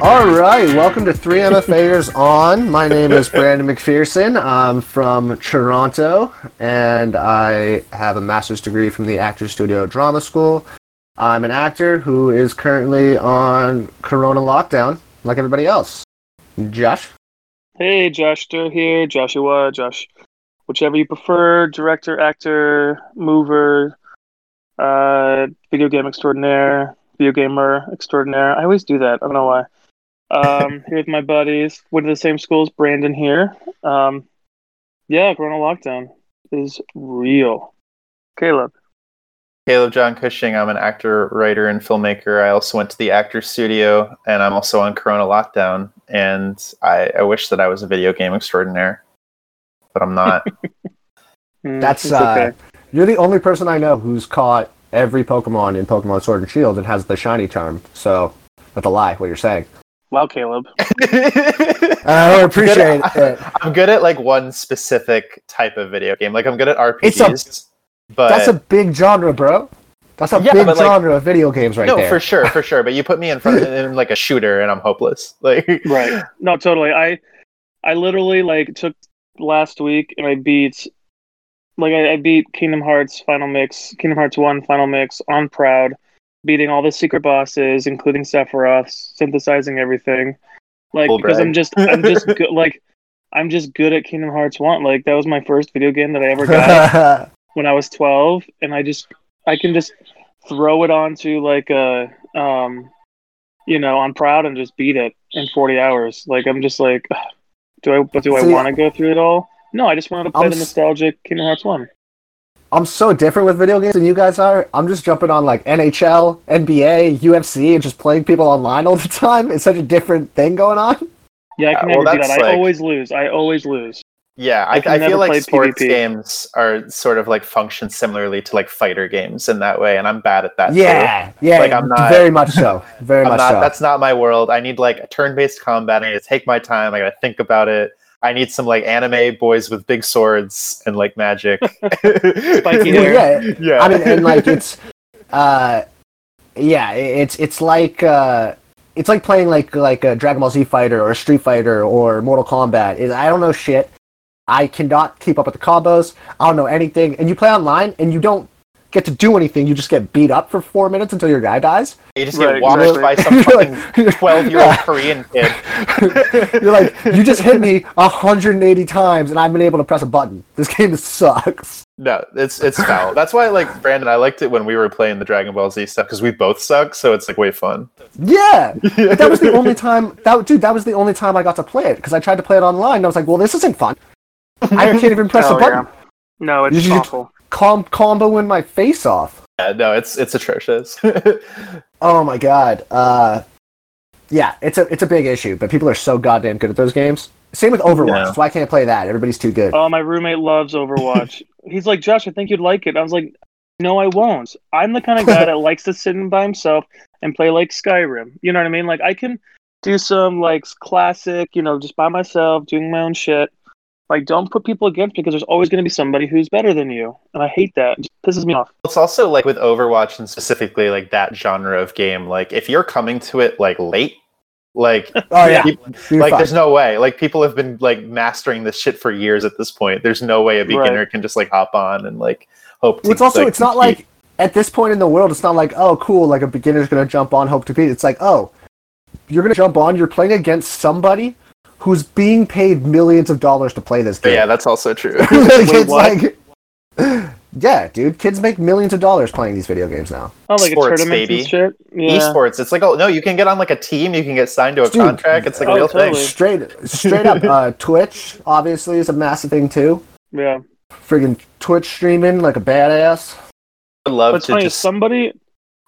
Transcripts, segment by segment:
All right, welcome to 3 MFAers On. My name is Brandon McPherson. I'm from Toronto, and I have a master's degree from the Actors Studio Drama School. I'm an actor who is currently on Corona lockdown, like everybody else. Josh? Hey, Josh Durr here. Joshua, Josh, whichever you prefer. Director, actor, mover, uh, video game extraordinaire, video gamer extraordinaire. I always do that. I don't know why. Um, here with my buddies. Went to the same school as Brandon here. Um, yeah, Corona lockdown is real. Caleb. Caleb John Cushing. I'm an actor, writer, and filmmaker. I also went to the actor studio, and I'm also on Corona lockdown. And I, I wish that I was a video game extraordinaire, but I'm not. Mm, That's it's uh, you're the only person I know who's caught every Pokemon in Pokemon Sword and Shield and has the shiny charm. So that's a lie. What you're saying? Wow, Caleb. Uh, I don't appreciate I'm good it. at, I'm good at like one specific type of video game. Like I'm good at It's a- RPGs, but That's a big genre, bro. That's a Yeah, big but, like- genre of video games right no, there. for sure, for sure. But you put me in front of in like a shooter, and I'm hopeless. Like right. No, totally. I I literally like took last week and I beat like I, I beat Kingdom Hearts Final Mix, Kingdom Hearts One Final Mix on Proud, beating all the secret bosses, including Sephiroth, synthesizing everything. Like Full because I'm just I'm just good like I'm just good at Kingdom Hearts One. Like that was my first video game that I ever got when I was 12, and I just I can just throw it onto like a um you know on Proud and just beat it in 40 hours. Like I'm just like, do I do I want to go through it all? No, I just wanted to play I'm the nostalgic Kingdom Hearts One. I'm so different with video games than you guys are. I'm just jumping on like NHL, NBA, UFC, and just playing people online all the time. It's such a different thing going on. Yeah, I Yeah, can uh, well, never do that's that. I always lose. I always lose. Yeah, I I, I, feel like sports PvP. games are sort of like function similarly to like fighter games in that way, and I'm bad at that. too. Yeah, yeah, Like, I'm not- very much so. Very I'm much not. so. That's not my world. I need like a turn-based combat. I need to take my time. I gotta think about it. I need some like anime boys with big swords and like magic. Spiky Well, hair. yeah, yeah. I mean, and like it's, uh, yeah, it's it's like uh, it's like playing like like a Dragon Ball Z fighter or a Street Fighter or Mortal Kombat. Is I don't know shit. I cannot keep up with the combos. I don't know anything. And you play online and you don't get to do anything. You just get beat up for four minutes until your guy dies. you just Right, get watched exactly. by some fucking like- twelve-year-old Yeah. Korean kid. You're like, you just hit me 180 times and I've been able to press a button. This game sucks. No, it's it's foul. That's why, like Brandon, I liked it when we were playing the Dragon Ball Z stuff because we both suck, so it's like way fun. Yeah, but that was the only time. That dude, that was the only time I got to play it because I tried to play it online. and I was like, well, this isn't fun. I can't even press Oh, a button. yeah. No, it's You- you- awful. Com- comboing my face off. Yeah, no, it's it's atrocious. Oh my god. Uh, yeah, it's a it's a big issue, but people are so goddamn good at those games. Same with Overwatch. Yeah. Why I can't I play that. Everybody's too good. Oh, my roommate loves Overwatch. He's like, Josh, I think you'd like it. I was like, no, I won't. I'm the kind of guy that likes to sit in by himself and play like Skyrim. You know what I mean? Like, I can do some like classic, you know, just by myself, doing my own shit. Like, don't put people against me because there's always going to be somebody who's better than you, and I hate that. It just pisses me off. it's also like with Overwatch and specifically like that genre of game. Like if you're coming to it like late, like oh yeah, peop- You're like fine. there's no way. Like people have been like mastering this shit for years at this point. There's no way a beginner can just like hop on and like hope. Well, it's also like, it's not compete. like at this point in the world, it's not like oh cool, like a beginner's gonna jump on, hope to beat. It's like oh, you're gonna jump on, you're playing against somebody who's being paid millions of dollars to play this game. yeah, that's also true. Like, Wait, it's what? like yeah, dude, kids make millions of dollars playing these video games now. Oh, like Sports, a tournament baby. and shit. Yeah. Esports. It's like oh no, you can get on like a team. You can get signed to a Dude. contract. It's like a Oh, real totally. thing. Straight straight up, uh, Twitch obviously is a massive thing too. Yeah. Friggin' Twitch streaming like a badass. I'd love But to funny. just. Somebody,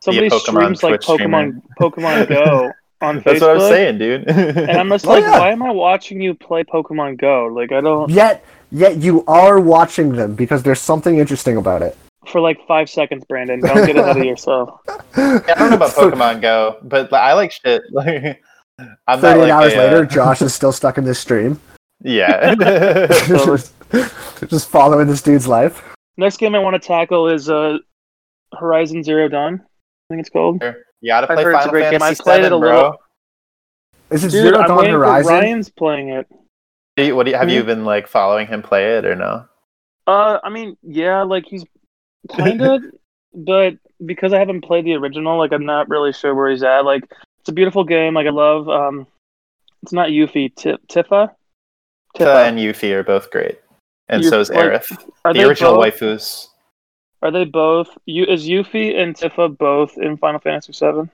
somebody Pokemon streams like Twitch Pokemon, Pokemon Go on Facebook. That's what I was saying, dude. And I'm just Oh, like, yeah. why am I watching you play Pokemon Go? Like, I don't. Yet yet you are watching them because there's something interesting about it. For like five seconds, Brandon. Don't get ahead of yourself. Yeah, I don't know about Pokemon Go, but I like shit. Like, I'm 38 like hours a, later, uh, Josh is still stuck in this stream. yeah. just, just following this dude's life. Next game I want to tackle is uh, Horizon Zero Dawn. I think it's called. You gotta I've play heard it's a Final great game. Fantasy I played it VII, a bro. little- Is it Dude, Zero I'm Dawn waiting for Horizon? Ryan's playing it. Do you- what do you, have Hmm? you been like following him play it or no? Uh, I mean, yeah, like he's kind of, but because I haven't played the original, like I'm not really sure where he's at. Like it's a beautiful game. Like I love. Um, it's not Yuffie. Ti Tifa. Tifa and Yuffie are both great, and You're- so is like, Aerith. Are The original both, waifus. Are they both? You is Yuffie and Tifa both in Final Fantasy VII?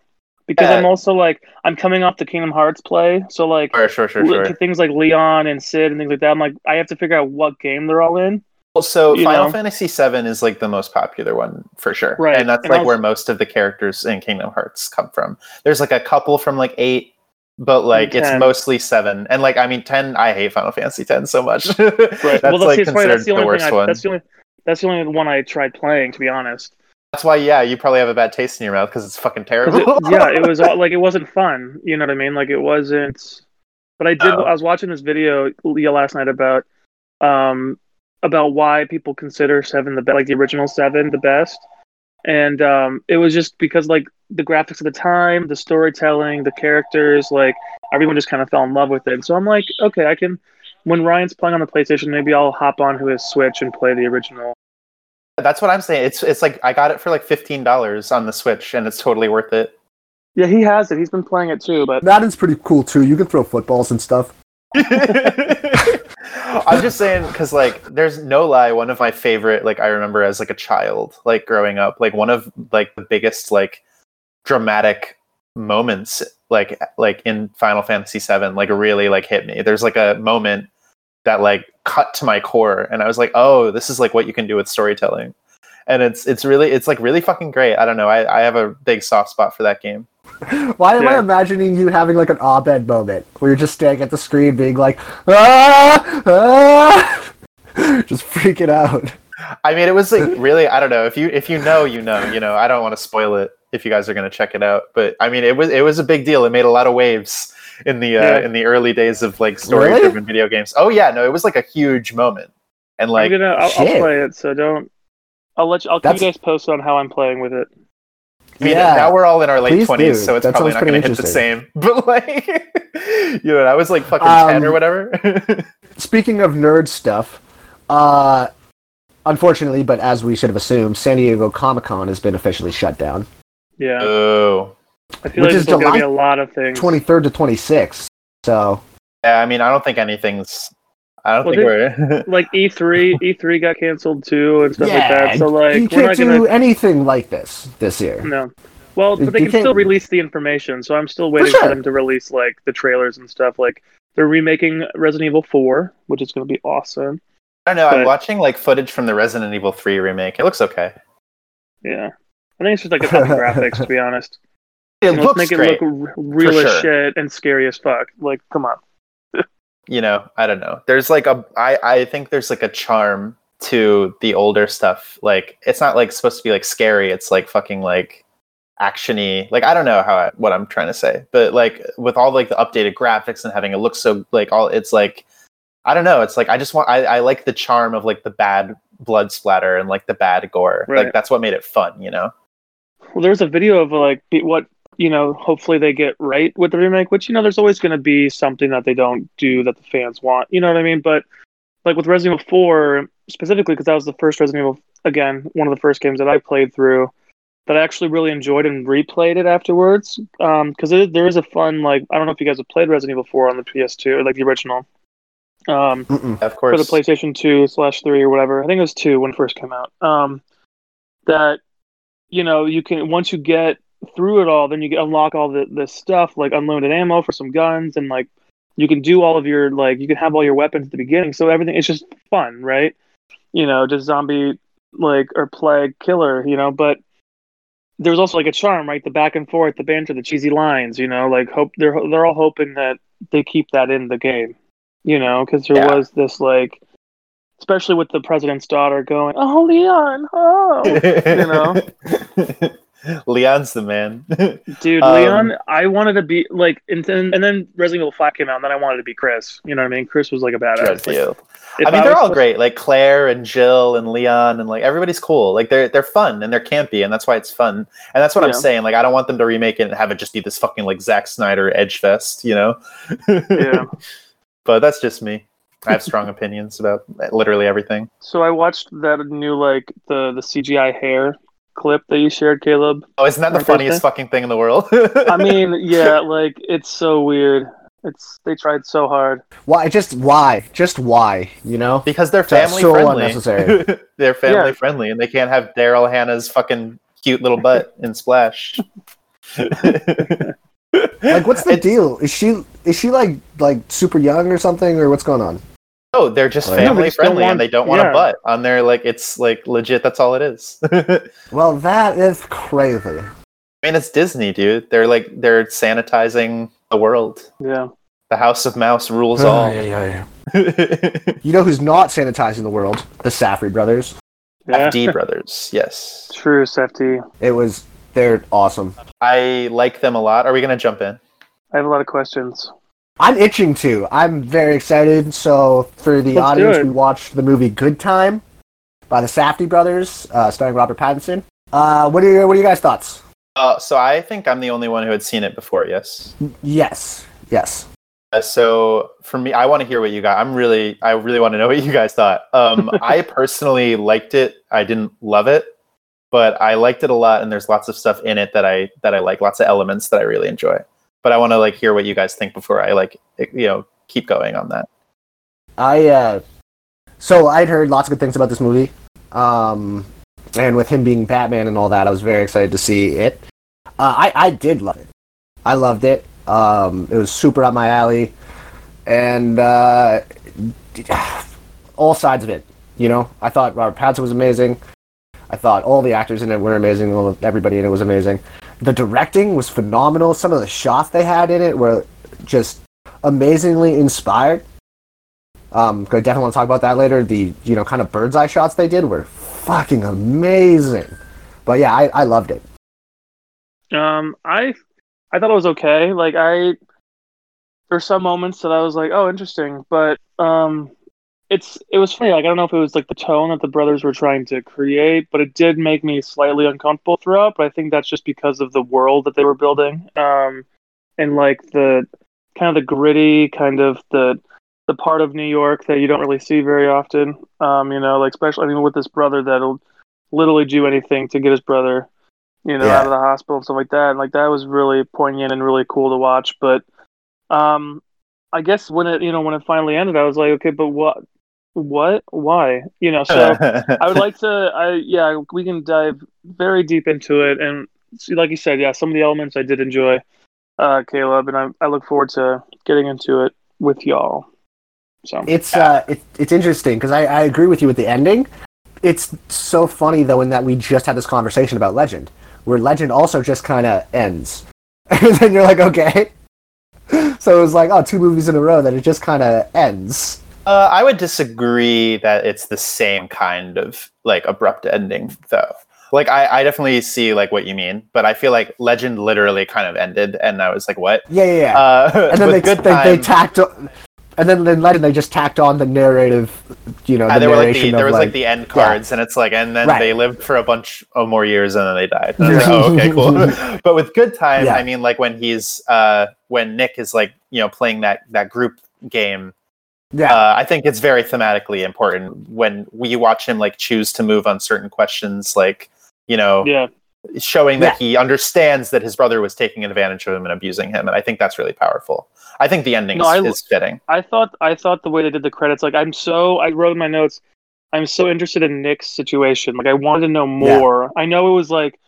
Because Yeah. I'm also like I'm coming off the Kingdom Hearts play, so like Sure, sure, sure, sure. things like Leon and Cid and things like that. I'm like I have to figure out what game they're all in. Well, so you Final know. Fantasy VII is like the most popular one for sure, Right, And that's and like also- where most of the characters in Kingdom Hearts come from. There's like a couple from like eight, but like it's mostly seven. And like I mean, ten. I hate Final Fantasy ten so much. Right. that's well, that's, like funny, considered that's the the, worst. I, one. that's the only. That's the only one I tried playing, to be honest. That's why, yeah, you probably have a bad taste in your mouth because it's fucking terrible. it- yeah, it was all, like it wasn't fun. You know what I mean? Like it wasn't. But I did. Oh. I was watching this video Leah last night about, um, about why people consider Seven the best, like the original Seven the best, and um, it was just because like the graphics of the time, the storytelling, the characters, like everyone just kind of fell in love with it. So I'm like, okay, I can. When Ryan's playing on the PlayStation, maybe I'll hop on to his Switch and play the original. That's what I'm saying. It's it's like I got it for like fifteen dollars on the Switch, and it's totally worth it. Yeah, he has it. He's been playing it too, but that is pretty cool too. You can throw footballs and stuff. I'm just saying because like there's no lie, one of my favorite like I remember as like a child, like growing up, like one of like the biggest like dramatic moments like like in Final Fantasy VII like really like hit me. There's like a moment that like cut to my core and I was like, oh, this is like what you can do with storytelling. And it's it's really it's like really fucking great. I don't know. I, I have a big soft spot for that game. Why am I imagining you having like an Abed moment where you're just staring at the screen, being like, ah, ah, just freaking out? I mean, it was like really. I don't know if you if you know, you know. You know, I don't want to spoil it if you guys are going to check it out. But I mean, it was it was a big deal. It made a lot of waves in the uh, Yeah. in the early days of like story driven video games. Oh yeah, no, it was like a huge moment. And like, I'm gonna. I'll, I'll play it. So don't. I'll let you. I'll keep you guys posted on how I'm playing with it. I mean, yeah. now we're all in our late twenties, so it's That probably not going to pretty hit the same. But like, you know, I was like fucking ten or Um, whatever. Speaking of nerd stuff, uh, unfortunately, but as we should have assumed, San Diego Comic Con has been officially shut down. Yeah, oh, I feel which like is there's going to be a lot of things. 23rd to 26th. So, yeah. I mean, I don't think anything's. I don't Well, think we're. Like E E3, E3 got canceled too and stuff like that. So like you we're can't do gonna. anything like this this year. No. Well, but they can can't- still release the information. So I'm still waiting for, sure. them to release like the trailers and stuff. Like they're remaking Resident Evil 4, which is going to be awesome. I don't know. I'm watching like footage from the Resident Evil Three remake. It looks okay. Yeah. I think it's just like a copy graphics, to be honest. It know, looks make great. it look real as sure. shit and scary as fuck. Like, come on. you know, I don't know. There's like a I I think there's like a charm to the older stuff. Like it's not like supposed to be like scary. It's like fucking like actiony. Like I don't know how I, what I'm trying to say, but like with all like the updated graphics and having it look so like all it's like I don't know. It's like I just want I, I like the charm of like the bad blood splatter and like the bad gore. Right. Like that's what made it fun, you know. Well, there's a video of like what you know. Hopefully, they get right with the remake. Which you know, there's always going to be something that they don't do that the fans want. You know what I mean? But like with Resident Evil 4 specifically, because that was the first Resident Evil. Again, one of the first games that I played through that I actually really enjoyed and replayed it afterwards. Because it there is a fun like I don't know if you guys have played Resident Evil 4 on the PS2 or like the original. Um, Mm-mm. Of course. for the PlayStation 2 slash 3 or whatever. I think it was 2 when it first came out. Um, that, you know, you can, once you get through it all, then you get, unlock all the, the stuff, like unlimited ammo for some guns, and like you can do all of your, like, you can have all your weapons at the beginning. So everything, it's just fun, right? You know, just zombie, like, or plague killer, you know, but there's also like a charm, right? The back and forth, the banter, the cheesy lines, you know, like hope they're they're all hoping that they keep that in the game, you know, because there Yeah. was this like, especially with the president's daughter going, "Oh, Leon, oh," you know. Leon's the man. Dude, Um, Leon, I wanted to be like, and then, and then Resident Evil 5 came out, and then I wanted to be Chris. You know what I mean? Chris was like a badass. Like, I mean, was they're all great. Like Claire and Jill and Leon and like everybody's cool. Like they're they're fun and they're campy, and that's why it's fun. And that's what I'm saying. Like I don't want them to remake it and have it just be this fucking like Zack Snyder edge fest, you know? Yeah. but that's just me. I have strong opinions about literally everything. So I watched that new like the the CGI hair clip that you shared, Caleb. Oh, isn't that the funniest birthday? fucking thing in the world? I mean, yeah, like it's so weird. It's they tried so hard. Why? Just why? Just why? You know? because they're uh, family so friendly. unnecessary. they're family Yeah. friendly, and they can't have Daryl Hannah's fucking cute little butt in Splash. Like, what's the It's- deal? Is she is she like like super young or something, or what's going on? Oh, they're just Well, yeah, they family just don't friendly, want- and they don't want yeah. a butt on their like. It's like legit. That's all it is. Well, that is crazy. I mean, it's Disney, dude. They're like they're sanitizing the world. Yeah. The House of Mouse rules Oh, all. yeah, yeah, yeah. You know who's not sanitizing the world? The Safdie brothers. Yeah. FD brothers, yes. True, Safdie. It was they're awesome. I like them a lot. Are we gonna jump in? I have a lot of questions. I'm itching to. I'm very excited. So for the Let's audience, it. we watched the movie Good Time by the Safdie brothers, uh, starring Robert Pattinson. Uh, what are your, what are you guys' thoughts? Uh, so I think I'm the only one who had seen it before. Yes. Yes, yes. Uh, so for me, I want to hear what you guys. I'm really, I really want to know what you guys thought. Um, I personally liked it. I didn't love it, but I liked it a lot, and there's lots of stuff in it that I that I like, lots of elements that I really enjoy. But I want to like hear what you guys think before I like, you know, keep going on that. I uh, so I'd heard lots of good things about this movie, um, and with him being Batman and all that, I was very excited to see it. Uh, I I did love it. I loved it. Um, it was super up my alley, and uh, all sides of it. You know, I thought Robert Pattinson was amazing. I thought all the actors in it were amazing. Everybody in it was amazing. The directing was phenomenal. Some of the shots they had in it were just amazingly inspired. Um, I definitely want to talk about that later. The you know kind of bird's eye shots they did were fucking amazing. But yeah, I, I loved it. Um, I I thought it was okay. Like I, there's some moments that I was like, oh, interesting, but um, it's it was funny. Like I don't know if it was like the tone that the brothers were trying to create, but it did make me slightly uncomfortable throughout. But I think that's just because of the world that they were building, um, and like the kind of the gritty kind of the the part of New York that you don't really see very often. Um, you know, like especially I mean with this brother that'll literally do anything to get his brother, you know, Yeah. out of the hospital and stuff like that. And like that was really poignant and really cool to watch. But um I guess when it you know, when it finally ended, I was like, okay, but what what? Why? You know, so I would like to I yeah, we can dive very deep into it and see, like you said, yeah, some of the elements I did enjoy, uh, Caleb, and I I look forward to getting into it with y'all. So It's uh, it, it's interesting because I, I agree with you with the ending. It's so funny though in that we just had this conversation about Legend, where Legend also just kind of ends, and then you're like, okay. So it was like, oh, two movies in a row that it just kind of ends. Uh, I would disagree that it's the same kind of like abrupt ending, though. Like I, I definitely see like what you mean, but I feel like Legend literally kind of ended, and I was like, "What?" Yeah, yeah, yeah. Uh, and then they, good they, they tacked, on, and then in Legend they just tacked on the narrative, you know, the uh, there were like narration the, there was like, like, the end cards, and it's like, and then Right. they lived for a bunch of more years, and then they died. And I was like, oh, okay, cool. but with good time, Yeah. I mean, like when he's uh, when Nick is like you know playing that that group game yeah, uh, I think it's very thematically important when we watch him like choose to move on certain questions, like you know, yeah, showing that he understands that his brother was taking advantage of him and abusing him, and I think that's really powerful. I think the ending No, is, I- fitting. I thought I thought the way they did the credits, like I'm so I wrote in my notes, I'm so interested in Nick's situation. Like I wanted to know Yeah. more. I know it was like,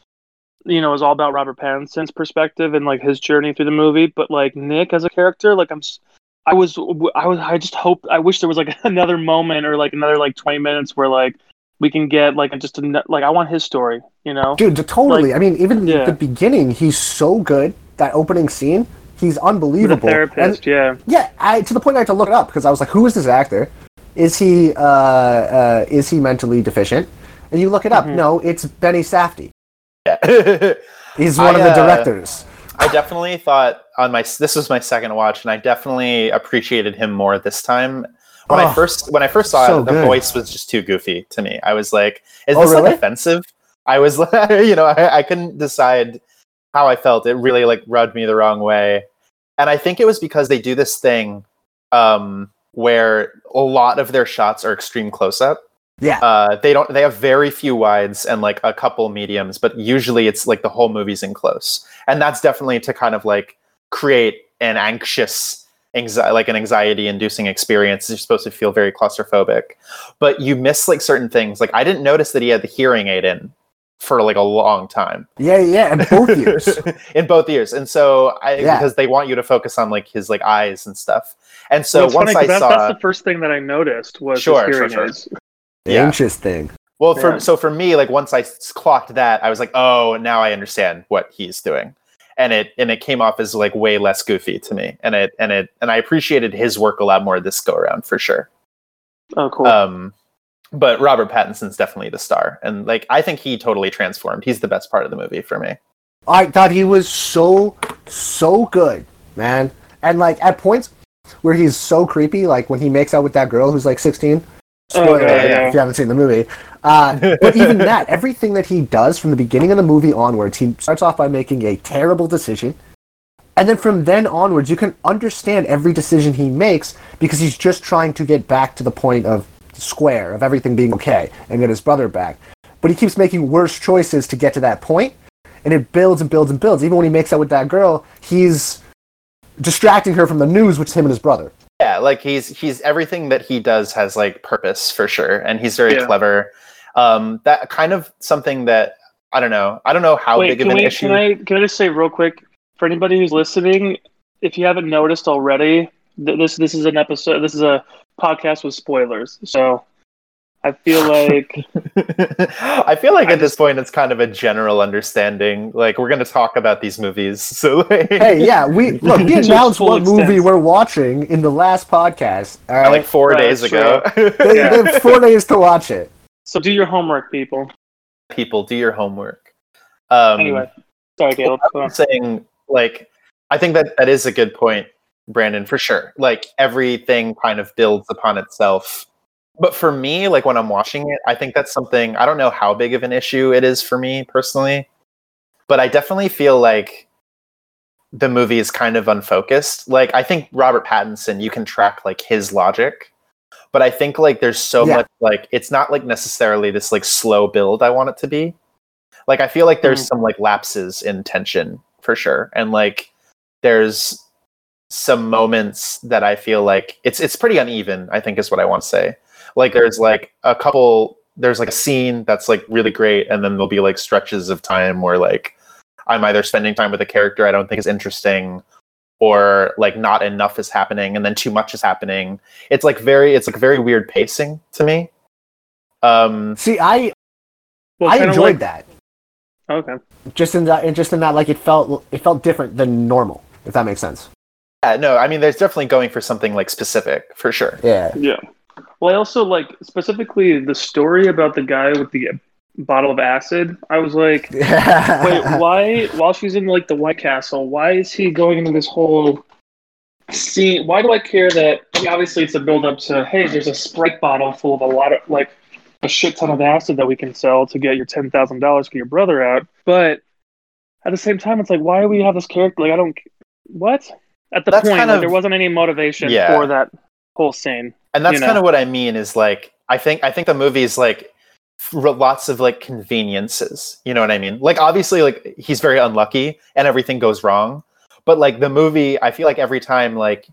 you know, it was all about Robert Pattinson's perspective and like his journey through the movie, but like Nick as a character, like I'm, s- I was, I was, I just hope, I wish there was like another moment or like another like 20 minutes where like we can get like just a, n- like I want his story, you know? dude, t- totally. I mean, even Yeah. the beginning, he's so good. That opening scene, he's unbelievable. the And- therapist, yeah. Yeah, I to the point I had to look it up because I was like, who is this actor? Is he uh, uh, is he mentally deficient? And you look it up. Mhm. No, it's Benny Safdie. Yeah. He's one I, of the uh, directors. I definitely thought on my this was my second watch, and I definitely appreciated him more this time. When I Oh, first when I first saw so it, the good. voice was just too goofy to me. I was like, "Is Oh, this really? like offensive?" I was like, you know, I, I couldn't decide how I felt. It really like rubbed me the wrong way, and I think it was because they do this thing um, where a lot of their shots are extreme close up. Yeah. Uh, they don't. They have very few wides and like a couple mediums, but usually it's like the whole movie's in close, and that's definitely to kind of like create an anxious, anxi- like an anxiety-inducing experience. You're supposed to feel very claustrophobic, but you miss like certain things. Like I didn't notice that he had the hearing aid in for like a long time Yeah, yeah, in both years. in both ears, and so I Yeah. because they want you to focus on like his like eyes and stuff. And so Well, once funny, 'cause I that, saw, that's the first thing that I noticed was Sure, his sure, hearing sure. aids. Yeah. Interesting. Well, for Yeah. so for me, like once I clocked that, I was like, oh, now I understand what he's doing, and it and it came off as like way less goofy to me, and it and it and I appreciated his work a lot more this go around for sure. Oh, cool. Um, but Robert Pattinson's definitely the star, and like I think he totally transformed. He's the best part of the movie for me. I thought he was so so good, man. And like at points where he's so creepy, like when he makes out with that girl who's like 16. Oh, Spoiler yeah, yeah. if you haven't seen the movie. Uh, but even that, everything that he does from the beginning of the movie onwards, he starts off by making a terrible decision. And then from then onwards, you can understand every decision he makes because he's just trying to get back to the point of square, of everything being okay, and get his brother back. But he keeps making worse choices to get to that point, and it builds and builds and builds. Even when he makes out with that girl, he's distracting her from the news, which is him and his brother. Yeah, like he's he's everything that he does has like purpose for sure, and he's very Yeah. clever. Um, that kind of something that I don't know. I don't know how Wait, big of an we, issue. can I can I just say real quick for anybody who's listening, if you haven't noticed already, th- this this is an episode. This is a podcast with spoilers. So I feel like I feel like I at this point it's kind of a general understanding. Like we're going to talk about these movies, so like, Hey, yeah, we look. We announced full what movie we're watching in the last podcast. All right, like four Right, days ago. they, yeah. they have four days to watch it. so. Do your homework, people. People, do your homework. Um, Anyway, sorry, Caleb. I'm saying like I think that that is a good point, Brandon, for sure. Like everything kind of builds upon itself. But for me, like when I'm watching it, I think that's something I don't know how big of an issue it is for me personally, but I definitely feel like the movie is kind of unfocused. Like I think Robert Pattinson, you can track like his logic, but I think like there's so Yeah. much like it's not like necessarily this like slow build I want it to be. Like I feel like there's Mm. some like lapses in tension for sure, and like there's some moments that I feel like it's it's pretty uneven. I think is what I want to say. Like there's like a couple there's like a scene that's like really great, and then there'll be like stretches of time where like I'm either spending time with a character I don't think is interesting, or like not enough is happening, and then too much is happening. It's like very it's like very weird pacing to me. Um, See, I Well, I enjoyed like- that. Okay. Just in that, just in that, like it felt it felt different than normal. If that makes sense. yeah, no, I mean, there's definitely going for something like specific for sure. Yeah. Yeah. Well, I also like specifically the story about the guy with the bottle of acid. I was like, wait, why? While she's in like the White Castle, why is he going into this whole scene? Why do I care that? I mean, obviously, it's a build up to hey, there's a Sprite bottle full of a lot of like a shit ton of acid that we can sell to get your ten thousand dollars for your brother out. But at the same time, it's like, why do we have this character? Like, I don't. What? At the That's point, kind like, there wasn't any motivation Yeah. for that whole scene. and that's you know. kind of what I mean is like I think I think the movie is like lots of like conveniences. You know what I mean? Like obviously like he's very unlucky and everything goes wrong, but like the movie, I feel like every time like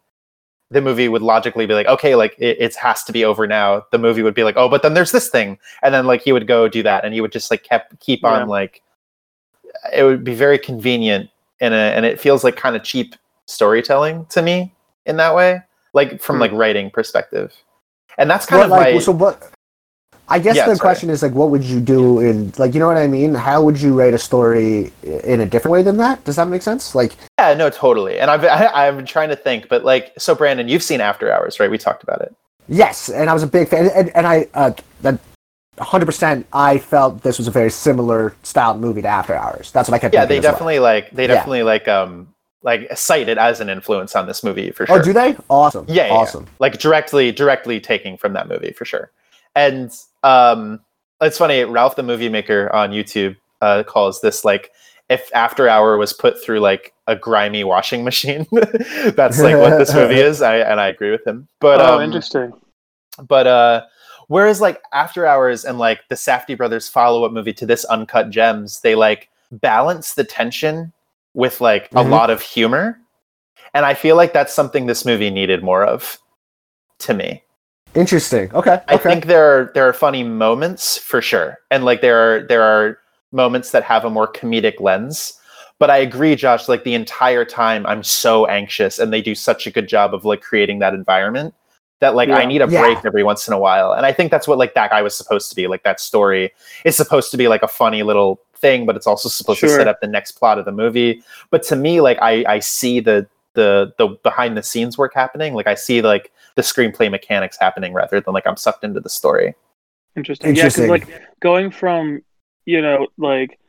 the movie would logically be like, okay, like it, it has to be over now. The movie would be like, oh, but then there's this thing, and then like he would go do that, and he would just like kept keep Yeah. on like it would be very convenient and a, and it feels like kind of cheap storytelling to me in that way like from Hmm. like writing perspective and that's kind What, of like, my so what? I guess Yeah, the sorry. question is like, what would you do in like, you know what I mean? How would you write a story in a different way than that? Does that make sense? Like, yeah no totally and i've I, i've been trying to think but like so brandon you've seen after hours right we talked about it yes, and I was a big fan, and, and I uh, that 100%, I felt this was a very similar styled movie to After Hours. That's what I kept. Yeah, they as well. definitely like they Yeah. definitely like um like cite it as an influence on this movie for sure. Oh, do they? Awesome. Yeah, yeah, yeah. awesome. like directly directly taking from that movie for sure. And um it's funny, Ralph the movie maker on YouTube uh calls this like if After Hour was put through like a grimy washing machine. That's like what this movie is. I and I agree with him. But oh, um, interesting. but uh whereas like after hours and like the Safdie brothers follow-up movie to this uncut gems they like balance the tension with like a Mhm. lot of humor and i feel like that's something this movie needed more of to me Interesting. Okay. i okay. think there are there are funny moments for sure and like there are there are moments that have a more comedic lens but i agree josh like the entire time i'm so anxious and they do such a good job of like creating that environment that like i need a Yeah. break every once in a while and i think that's what like that guy was supposed to be like that story is supposed to be like a funny little thing but it's also supposed to set up the next plot of the movie but to me like i i see the the the behind the scenes work happening like i see like the screenplay mechanics happening rather than like i'm sucked into the story Interesting. Yeah, 'cause, Interesting. like going from you know like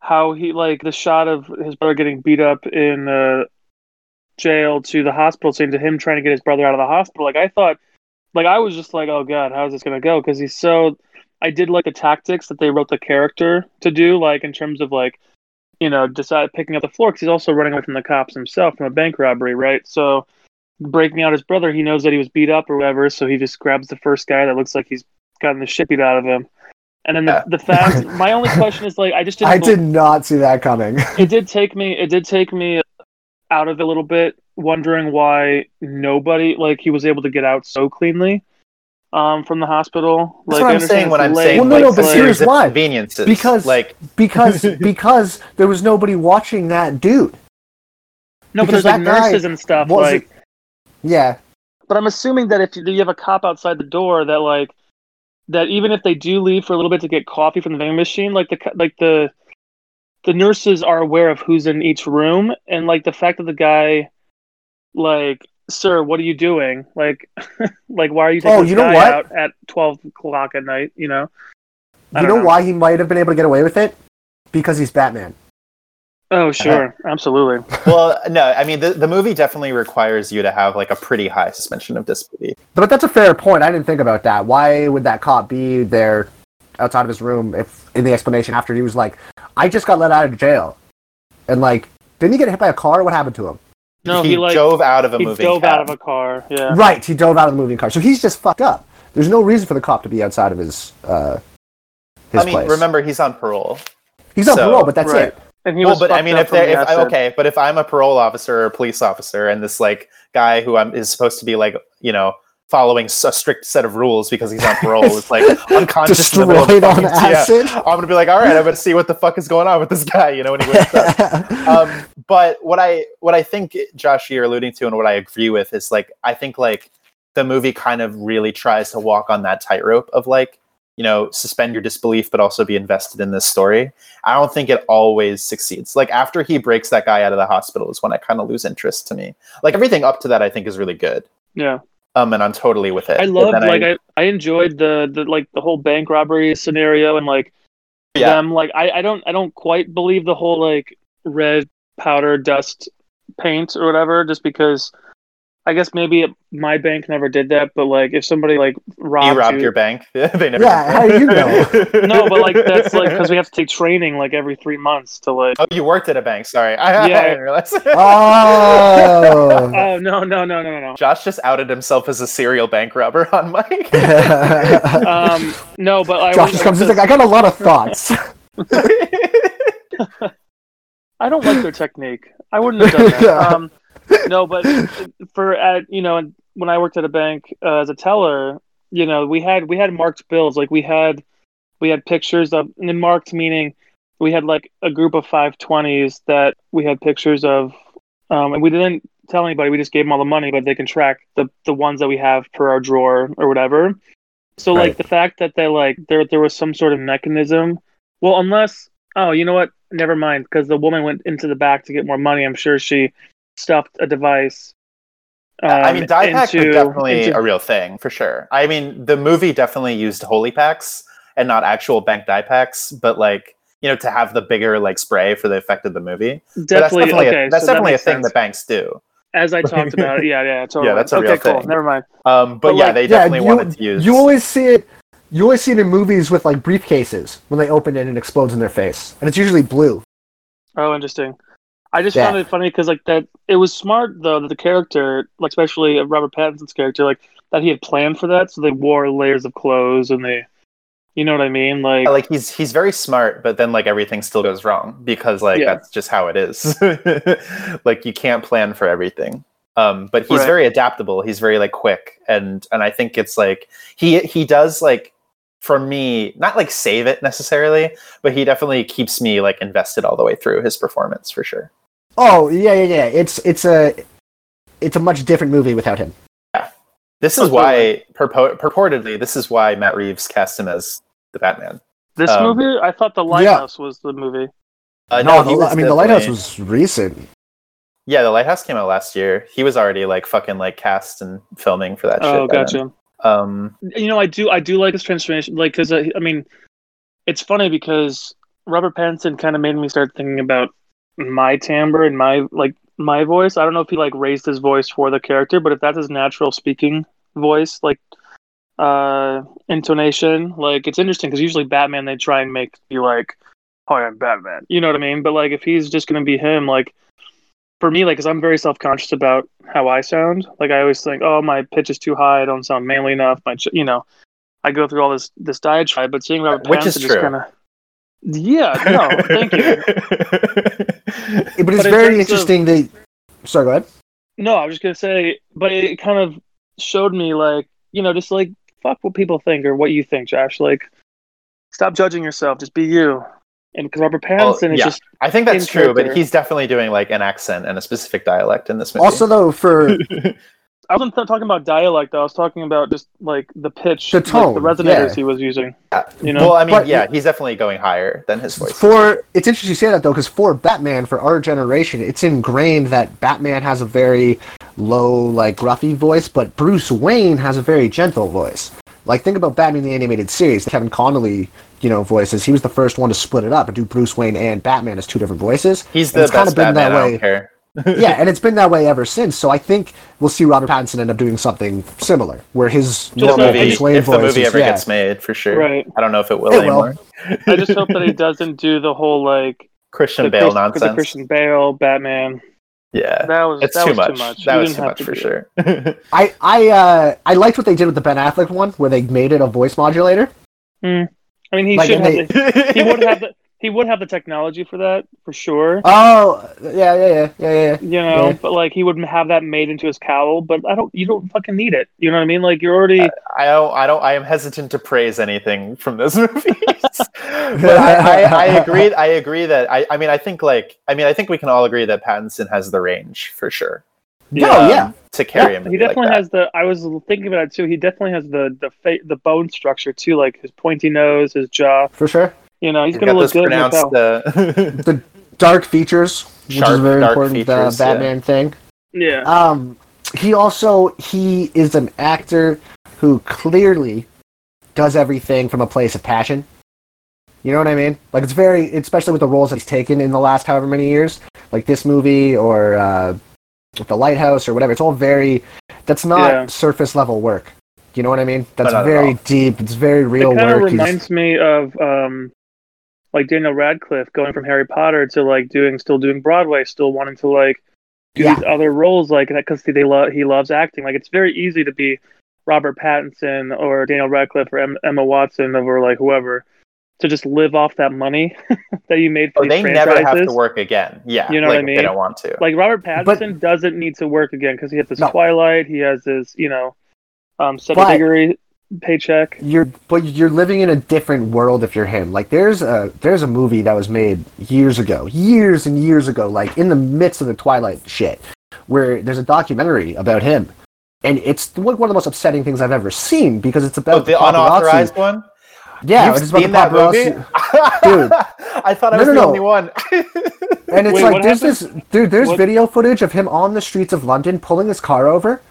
how he like the shot of his brother getting beat up in uh, jail to the hospital scene to him trying to get his brother out of the hospital. Like I thought, like I was just like, oh god, how's this gonna go? Because he's so. I did like the tactics that they wrote the character to do, like in terms of like you know decide picking up the floor because he's also running away from the cops himself from a bank robbery, right? So breaking out his brother, he knows that he was beat up or whatever, so he just grabs the first guy that looks like he's gotten the shit beat out of him. And then the, Yeah. the fact, my only question is like, I just didn't. I did not see that coming. It did take me. It did take me out of it a little bit, wondering why nobody like he was able to get out so cleanly um, from the hospital. that's like, what I i'm saying it's when i'm late, saying Well, no, like, no, the but like- here's why. conveniences Because- like because because there was nobody watching that dude. no, but because there's like nurses and stuff. was Like, Yeah. but I'm assuming that if you, you have a cop outside the door, that like that even if they do leave for a little bit to get coffee from the vending machine, like the like the the nurses are aware of who's in each room, and like the fact that the guy, like, sir, what are you doing? Like, like why are you taking Oh, this you know guy what? out at twelve o'clock at night? You know. I You know, know. why he might have been able to get away with it? Because he's Batman. Oh, sure, absolutely. well no i mean the, the movie definitely requires you to have like a pretty high suspension of disbelief But that's a fair point. I didn't think about that. Why would that cop be there outside of his room if in the explanation after he was like, I just got let out of jail. And like, didn't he get hit by a car? What happened to him? No, he, he, like drove out of a he moving dove cab. out of a car. Yeah. Right, he drove out of a moving car. So he's just fucked up. There's no reason for the cop to be outside of his uh his i mean place. remember he's on parole he's on so- parole, but that's Right. it. And he well, was. but I mean, if they're the if, acid. okay, but if I'm a parole officer or a police officer, and this like guy who I'm is supposed to be like you know following a strict set of rules because he's on parole is like unconscious in the middle of Destroyed on fucking- yeah, acid. I'm gonna be like, all right, I'm gonna see what the fuck is going on with this guy, you know, when he wakes up. um, but what I what I think Josh you're alluding to and what I agree with is like I think like the movie kind of really tries to walk on that tightrope of like you know suspend your disbelief but also be invested in this story. I don't think it always succeeds. Like after he breaks that guy out of the hospital is when I kind of lose interest to me. Like everything up to that I think is really good. yeah. Um, and I'm totally with it. I loved then like I, I enjoyed the, the like the whole bank robbery scenario and like yeah. them like I, I don't I don't quite believe the whole like red powder dust paint or whatever just because I guess maybe my bank never did that but like if somebody like robbed, you robbed you- your bank. they never. Yeah, how do you know? no but like that's like because we have to take training like every three months to like Oh, you worked at a bank. Sorry, I, Yeah. I didn't realize. oh. oh no no no no no Josh just outed himself as a serial bank robber on mic. um no but I Josh went- just comes in like, I got a lot of thoughts. I don't like their technique. I wouldn't have done that. Um, no, but for at you know when I worked at a bank uh, as a teller, you know we had we had marked bills. Like we had we had pictures of and marked meaning we had like a group of five twenties that we had pictures of, um, and we didn't tell anybody. We just gave them all the money, but they can track the the ones that we have per our drawer or whatever. So like the fact that they like there there was some sort of mechanism. Well, unless oh, you know what? Never mind, because the woman went into the back to get more money. I'm sure she stuffed a device. I um, mean, dye pack into- was definitely into- a real thing for sure. I mean, the movie definitely used holy packs, and not actual bank dye packs, but like you know to have the bigger like spray for the effect of the movie. But that's Definitely. definitely okay. a, that's so that definitely a thing sense. that banks do. As I talked about it, yeah, yeah, totally. that's a okay, real cool. thing. Never mind. Um, but, But, yeah, like, they Yeah, definitely you, wanted to use. you always see it. You always see it in movies with like briefcases when they open it and it explodes in their face, and it's usually blue. Oh, interesting. I just Yeah. found it funny because like that, it was smart though that the character, like especially Robert Pattinson's character, like that he had planned for that, so they wore layers of clothes and they, you know what I mean? Like, like he's he's very smart, but then like everything still goes wrong because like Yeah. that's just how it is. like you can't plan for everything. Um, but he's Right. very adaptable. He's very like quick, and and I think it's like he he does like for me not like save it necessarily, but he definitely keeps me like invested all the way through his performance for sure. Oh yeah, yeah, yeah. It's it's a it's a much different movie without him. Yeah, this is why purpo- purportedly this is why Matt Reeves cast him as the Batman. this um, movie, I thought The Lighthouse was the movie. Uh, no, he the, was I mean the lighthouse was recent. Yeah, the lighthouse came out last year. He was already like fucking like cast and filming for that shit. Oh, gotcha. Um, You know, I do, I do like his transformation, like because I, I mean, it's funny because Robert Pattinson kind of made me start thinking about my timbre and my like my voice. I don't know if he like raised his voice for the character, but if that's his natural speaking voice, like uh intonation, like it's interesting because usually Batman they try and make you like, "Hi, I'm Batman," you know what I mean? But like if he's just gonna be him, like for me, like, because I'm very self conscious about how I sound. Like I always think, "Oh, my pitch is too high. I don't sound manly enough." My, ch-, you know, I go through all this this diatribe, but seeing Robert Which is Pattinson just true. kind of, yeah, no, thank you. But it's But in very terms of- interesting. to sorry, go ahead. No, I was just gonna say, but it kind of showed me like, you know, just like fuck what people think or what you think, Josh. Like, stop judging yourself. Just be you. And because Robert Well, Pattinson is yeah. just I think that's in true, but he's definitely doing like an accent and a specific dialect in this movie. Also, though, for I wasn't th- talking about dialect though. I was talking about just like the pitch, The like, the resonators yeah. he was using. Yeah. You know, well, I mean, But- yeah, he's definitely going higher than his voice. for it's interesting you say that though, because for Batman, for our generation, it's ingrained that Batman has a very low, like gruffy voice, but Bruce Wayne has a very gentle voice. Like think about Batman the animated series, the Kevin Conroy, you know, voices. He was the first one to split it up and do Bruce Wayne and Batman as two different voices. he's the it's kinda best been that Batman. I way. don't care. Yeah, and it's been that way ever since. So I think we'll see Robert Pattinson end up doing something similar, where his The normal movie, Bruce Wayne if the movie is- ever yeah. gets made, for sure. Right. I don't know if it will It will. anymore. I just hope that he doesn't do the whole like Christian Bale Chris- nonsense. the Christian Bale Batman. Yeah, That was it's that too, was much. too much. That You was too much to for sure. I I uh I liked what they did with the Ben Affleck one, where they made it a voice modulator. I mean, he Like, should and have. The, he would have the he would have the technology for that for sure. Oh, yeah, yeah, yeah, yeah, yeah. you know, Yeah. but like he would have that made into his cowl. But I don't. You don't fucking need it. You know what I mean? Like you're already. I don't. I don't. I am hesitant to praise anything from those movies. but I, I, I agree. I agree that. I. I mean, I think like. I mean, I think we can all agree that Pattinson has the range for sure. No, um, yeah. To carry Yeah, him. he definitely has the. I was thinking about it too. He definitely has the the fa- the bone structure too, like his pointy nose, his jaw. For sure. You know, he's He's gonna look good. in the pronounced. cowl. Uh, Dark features, which is Sharp, a very important features, uh, yeah. Batman thing. yeah. Um, he also he is an actor who clearly does everything from a place of passion. You know what I mean? Like it's very, especially with the roles that he's taken in the last however many years, like this movie or uh, the Lighthouse or whatever. It's all very. That's not Yeah. surface level work. You know what I mean? That's very deep. It's very It real kind of work. He's- reminds me of um, like Daniel Radcliffe going from Harry Potter to like doing still doing Broadway, still wanting to like do Yeah. these other roles like that because they love he loves acting. Like it's very easy to be Robert Pattinson or Daniel Radcliffe or em- Emma Watson or like whoever to just live off that money that you made for oh, they franchises. never have to work again. Yeah, You know like, what I mean? They don't want to. Like Robert Pattinson But- doesn't need to work again because he has this No. Twilight, he has this you know um But- seven degree paycheck. you're but you're living in a different world if you're him like there's a there's a movie that was made years ago years and years ago like in the midst of the twilight shit where there's a documentary about him and it's one one of the most upsetting things i've ever seen because it's about oh, the paparazzi. unauthorized one. yeah You've it's about seen the that movie, paparazzi. Dude. I thought I No, was no, the no. only one. and it's Wait, like what there's this dude there's What- video footage of him on the streets of london pulling his car over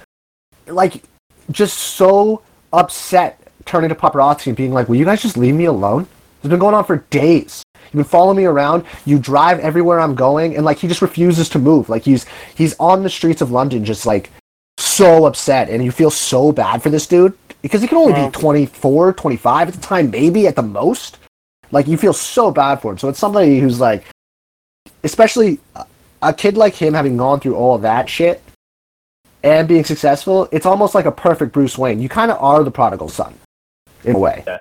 like just so upset turning to paparazzi and being like, "Will you guys just leave me alone?" It's been going on for days. You've been following me around. You drive everywhere I'm going, and like he just refuses to move. Like he's he's on the streets of London, just like so upset, and you feel so bad for this dude because he can only Wow. be 24, 25 at the time, maybe at the most. Like you feel so bad for him. So it's somebody who's like, especially a- a kid like him having gone through all of that shit and being successful. It's almost like a perfect Bruce Wayne. You kind of are the prodigal son in a way. Yeah.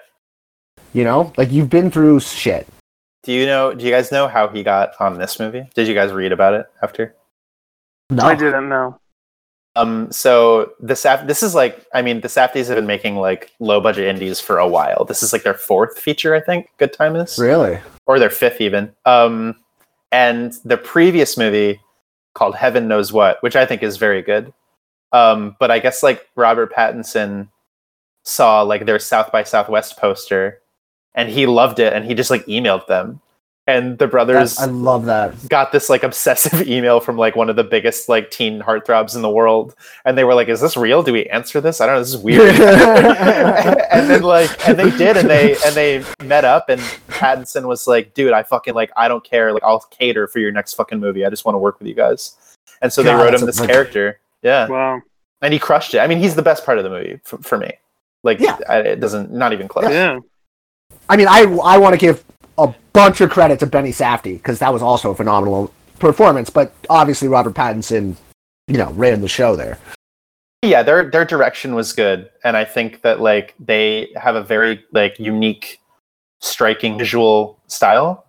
You know, like you've been through shit. Do you know? Do you guys know how he got on this movie? Did you guys read about it after? No, I didn't know. Um, so the Saf- this is like, I mean, the Safdies have been making like low budget indies for a while. This is like their fourth feature, I think. Good time is, Really? or their fifth even. Um, and the previous movie called Heaven Knows What, which I think is very good. Um, but I guess like Robert Pattinson saw like their South by Southwest poster, and he loved it, and he just like emailed them, and the brothers That- I love that. got this like obsessive email from like one of the biggest like teen heartthrobs in the world. And they were like is this real? Do we answer this? I don't know. This is weird. And then like and they did and they and they met up and pattinson was like dude i fucking like i don't care. Like i'll cater for your next fucking movie. I just want to work with you guys. And so they wrote him this like- character yeah Wow. and he crushed it i mean he's the best part of the movie for, for me like Yeah. I, it doesn't not even close Yeah. I mean, I I want to give a bunch of credit to Benny Safdie because that was also a phenomenal performance. But obviously, Robert Pattinson, you know, ran the show there. yeah their their direction was good and i think that like they have a very like unique striking visual style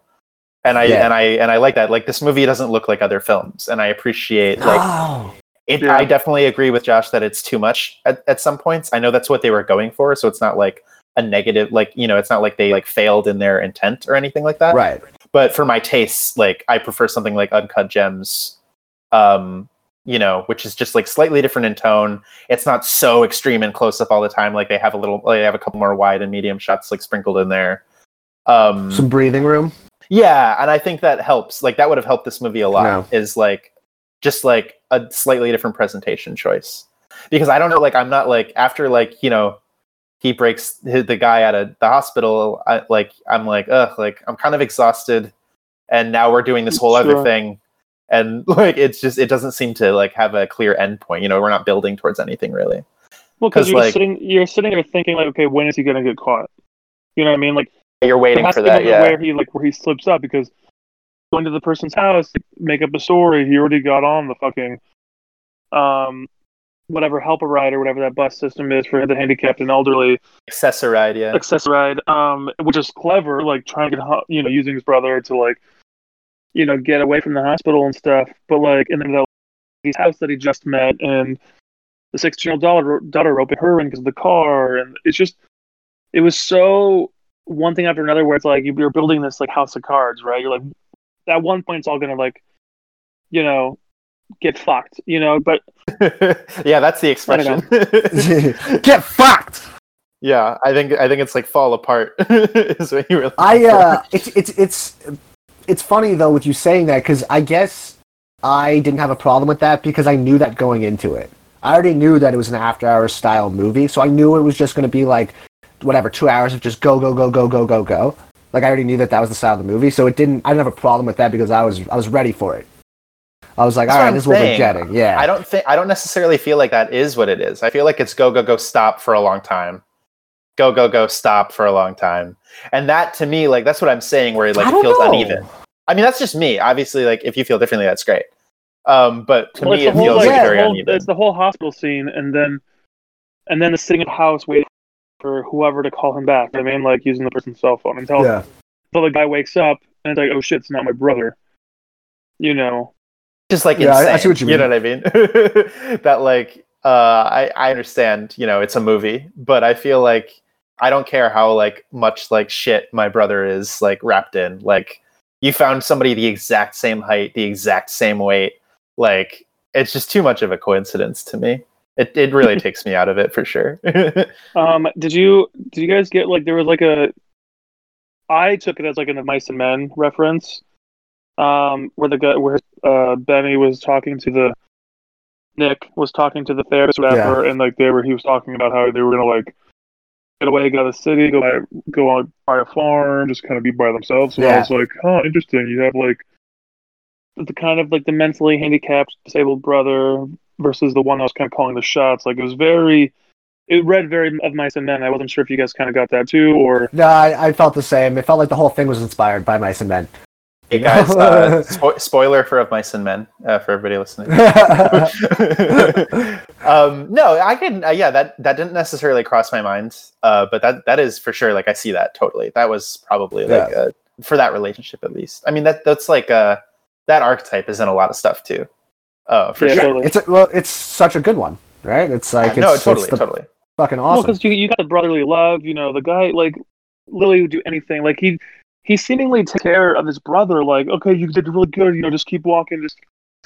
and i Yeah. and i and i like that like this movie doesn't look like other films and i appreciate like oh, it Yeah. i definitely agree with josh that it's too much at, at some points i know that's what they were going for so it's not like a negative like you know it's not like they like failed in their intent or anything like that right. but for my tastes like i prefer something like uncut gems um you know which is just like slightly different in tone it's not so extreme and close up all the time like they have a little they have a couple more wide and medium shots like sprinkled in there um Some breathing room. yeah and i think that helps like that would have helped this movie a lot Yeah. is like just like a slightly different presentation choice. Because i don't know like i'm not like after like you know he breaks the guy out of the hospital I, like i'm like ugh like i'm kind of exhausted and now we're doing this whole other thing. And like it's just it doesn't seem to like have a clear end point you know we're not building towards anything really. Well 'Cause, because you're like- sitting, you're sitting there thinking like, okay, when is he gonna get caught? You know what I mean? Like, you're waiting for to that yeah. where he like where he slips up because going to the person's house, make up a story. He already got on the fucking, um, whatever helper ride or whatever that bus system is for the handicapped and elderly. Access-A-Ride yeah access ride, um, which is clever, like trying to get, you know, using his brother to like, you know, get away from the hospital and stuff. But like, and then the his house that he just met, and the sixteen-year-old daughter daughter roping her in because of the car, and it's just, it was so one thing after another where it's like you're building this like house of cards, right? You're like, at one point it's all gonna like, you know, get fucked, you know, but yeah that's the expression Get fucked. Yeah, I think I think it's like fall apart. is what you really. I uh, it's it's it's it's funny though with you saying that because I guess I didn't have a problem with that because I knew that going into it. I already knew that it was an after hours style movie, so I knew it was just going to be like whatever two hours of just go go go go go go go. Like I already knew that that was the style of the movie, so it didn't. I didn't have a problem with that because I was I was ready for it. I was like, That's all what right, I'm this is what we're getting. Yeah, I don't think I don't necessarily feel like that is what it is. I feel like it's go go go stop for a long time, go go go stop for a long time, and that to me like that's what I'm saying where like it feels know. uneven. I mean that's just me. Obviously, like if you feel differently, that's great. Um, but to Well, me, it's it the whole, feels like, like yeah, very whole, uneven. It's the whole hospital scene, and then and then the sitting at the house waiting for whoever to call him back. I mean, like using the person's cell phone until yeah. until the guy wakes up and it's like, oh shit, it's not my brother. You know, just like Yeah, I- I see what you mean. You know what I mean? that like uh, I I understand. You know, it's a movie, but I feel like I don't care how like much like shit my brother is like wrapped in. Like you found somebody the exact same height, the exact same weight. Like it's just too much of a coincidence to me. It it really takes me out of it for sure. um, did you did you guys get like there was like a I took it as like an Mice and Men reference, um, where the guy where uh Benny was talking to the Nick was talking to the therapist or whatever, and like they were he was talking about how they were gonna like get away, get out of the city, go buy, go on buy a farm, just kind of be by themselves. So I was like, huh, interesting. You have like the kind of like the mentally handicapped, disabled brother versus the one that was kind of calling the shots. Like it was very, it read very of mice and men. I wasn't sure if you guys kind of got that too, or No, I, I felt the same. It felt like the whole thing was inspired by Mice and Men. Hey guys, uh, spo- spoiler for Of Mice and Men uh, for everybody listening. um, no, I can. Uh, yeah, that that didn't necessarily cross my mind, uh, but that that is for sure. Like I see that totally. That was probably like uh, for that relationship at least. I mean that that's like uh, that archetype is in a lot of stuff too. Oh, for Yeah, sure. totally. it's a, well, it's such a good one, right? It's like no, it's, totally, it's the totally. fucking awesome. because you you got the brotherly love, you know, the guy like literally would do anything. Like he he seemingly take care of his brother. Like, okay, you did really good. You know, just keep walking, just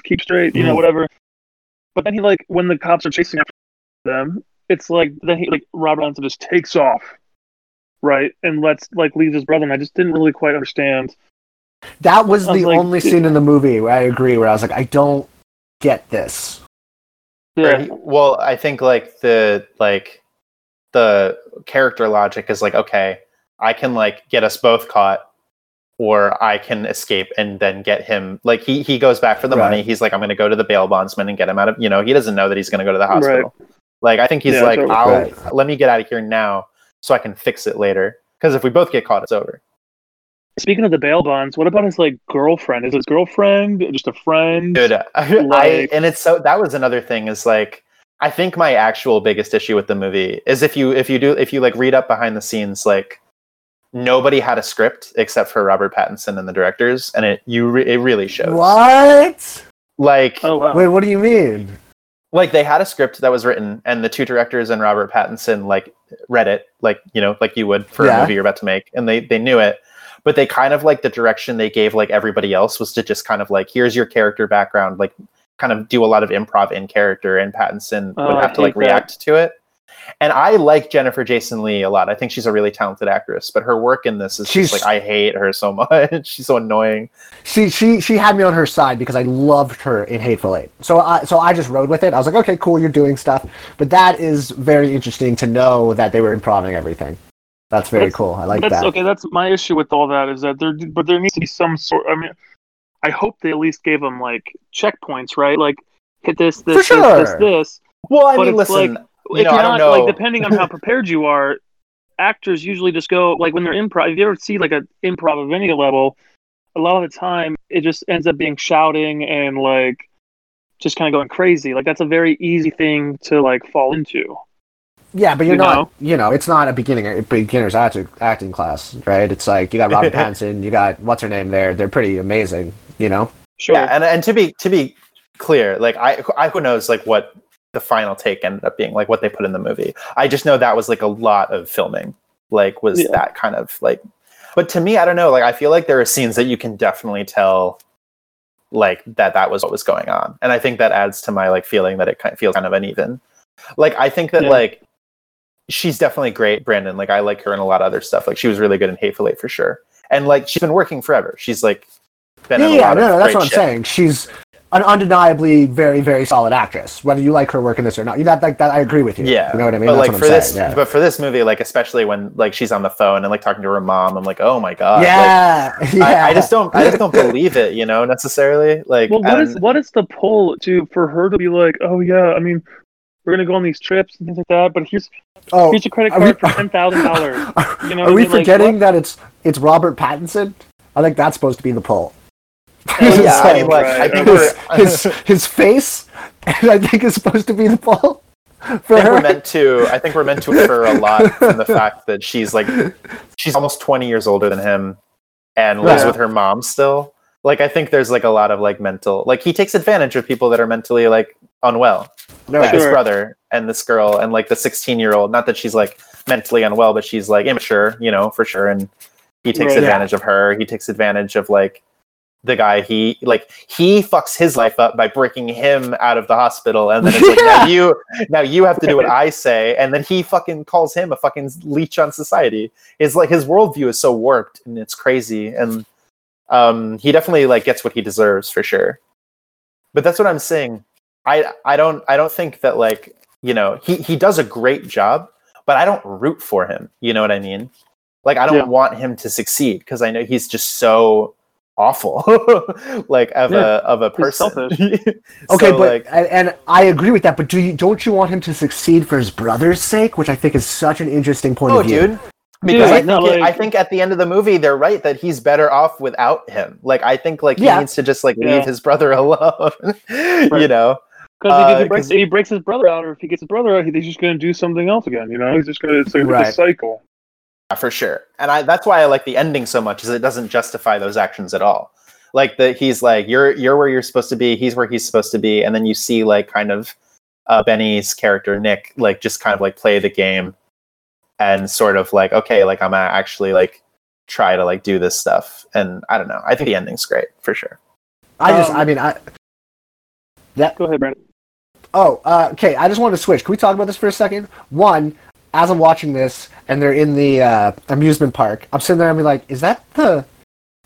keep straight. You know, Mhm. whatever. But then he like when the cops are chasing after them, it's like then he like Robert Johnson just takes off, right, and lets like leaves his brother. And I just didn't really quite understand. That was I was the like, only scene in the movie where I agree, where I was like, I don't get this. Yeah, Right. Well, I think like the like the character logic is like okay, I can like get us both caught, or I can escape and then get him. Like he he goes back for the Right. money. He's like I'm going to go to the bail bondsman and get him out of. You know, he doesn't know that he's going to go to the hospital. Like I think he's Yeah, like totally. I'll Right. let me get out of here now so I can fix it later. Because if we both get caught, it's over. Speaking of the bail bonds, what about his like girlfriend? Is his girlfriend just a friend? Dude, I, Like- and it's so that was another thing is like I think my actual biggest issue with the movie is if you if you do if you like read up behind the scenes like nobody had a script except for Robert Pattinson and the directors and it you re- it really shows What? like Oh wow. Wait, what do you mean? like they had a script that was written and the two directors and Robert Pattinson like read it like you know like you would for Yeah. a movie you're about to make and they they knew it but they kind of like the direction they gave like everybody else was to just kind of like here's your character background like kind of do a lot of improv in character and Pattinson Oh, would I have to like that. react to it and I like Jennifer Jason Leigh a lot. I think she's a really talented actress, but her work in this is She's- just like I hate her so much. she's so annoying. She she she had me on her side because I loved her in Hateful Eight. So I so I just rode with it. I was like, okay, cool, you're doing stuff. But that is very interesting to know that they were improving everything. That's very That's- cool. I like that's that. okay. That's my issue with all that is that there, but there needs to be some sort. I mean, I hope they at least gave them like checkpoints, right? Like hit this, this, this, sure. this, this. Well, I But mean, listen, like, you if know, you're I don't not know. like depending on how prepared you are, actors usually just go like when they're improv. If you ever see like an improv of any level, a lot of the time it just ends up being shouting and like just kind of going crazy. Like that's a very easy thing to like fall into. Yeah, but you're You not. know? You know, it's not a beginning a beginner's acting acting class, right? It's like you got Robert Pattinson, you got what's her name there. They're pretty amazing. You know. Sure. Yeah, and and to be to be clear, like I I who knows like what the final take ended up being, like what they put in the movie. I just know that was like a lot of filming, like was Yeah. that kind of like. But to me, I don't know. Like I feel like there are scenes that you can definitely tell, like that that was what was going on, and I think that adds to my like feeling that it kind of feels kind of uneven. Like I think that Yeah. like she's definitely great, Brandon. Like I like her in a lot of other stuff. Like she was really good in Hateful Eight for sure, and like she's been working forever. She's like been Yeah, in a yeah, lot no, of no, that's what I'm shit. saying. She's an undeniably very, very solid actress. Whether you like her work in this or not, you that like that. I agree with you. Yeah, you know what I mean. but That's like what for I'm this, yeah. but for this movie, like especially when like she's on the phone and like talking to her mom, I'm like, oh my god, yeah, Like, yeah. I, I just don't, I just don't believe it, you know, necessarily. Like, Well, what is what is the pull to for her to be like, oh yeah, I mean, we're gonna go on these trips and things like that, but here's oh, here's your credit are we- card for ten thousand dollars. Are, You know are we mean? Like, forgetting what? that it's it's Robert Pattinson? I think that's supposed to be the pull. Well, yeah, It's I mean, like like, I think his, his his face, I think is supposed to be the pull for I think we're meant to. I think we're meant to infer a lot from the fact that she's like, she's almost 20 years older than him, and lives Yeah. with her mom still. Like, I think there's like a lot of like mental, like he takes advantage of people that are mentally like unwell. No, like his Sure. brother and this girl and like the 16 year old not that she's like mentally unwell but she's like immature you know for sure. And he takes Right. advantage of her. He takes advantage of like the guy he like he fucks his life up by breaking him out of the hospital. And then it's like now you now you have to do what i say. And then he fucking calls him a fucking leech on society. It's like his worldview is so warped and it's crazy. And um he definitely like gets what he deserves for sure. But that's what i'm saying i i don't i don't think that like you know he he does a great job but I don't root for him. You know what I mean? Like I don't Yeah. want him to succeed because I know he's just so awful, like of Yeah, a of a person. Okay, So, but like, and, and I agree with that. But do you don't you want him to succeed for his brother's sake, which I think is such an interesting point oh, of view. dude. Because I think no, it- I think at the end of the movie they're right that he's better off without him. Like I think like Yeah. he needs to just like Yeah. leave his brother alone. You know. Because Uh, if, he breaks, 'cause- if he breaks his brother out, or if he gets his brother out, he's just going to do something else again. You know, he's just going to it's a, Right. a cycle. Yeah, for sure. And I that's why I like the ending so much is it doesn't justify those actions at all. Like that he's like you're you're where you're supposed to be, he's where he's supposed to be, and then you see like kind of uh, Benny's character Nick like just kind of like play the game and sort of like okay, like I'm gonna actually like try to like do this stuff. And I don't know. I think the ending's great for sure. I just, Um, I mean, I. That go ahead, Brandon. Oh, uh, okay. I just wanted to switch. Can we talk about this for a second? One, as I'm watching this and they're in the uh, amusement park, I'm sitting there and I'm like, is that the? Is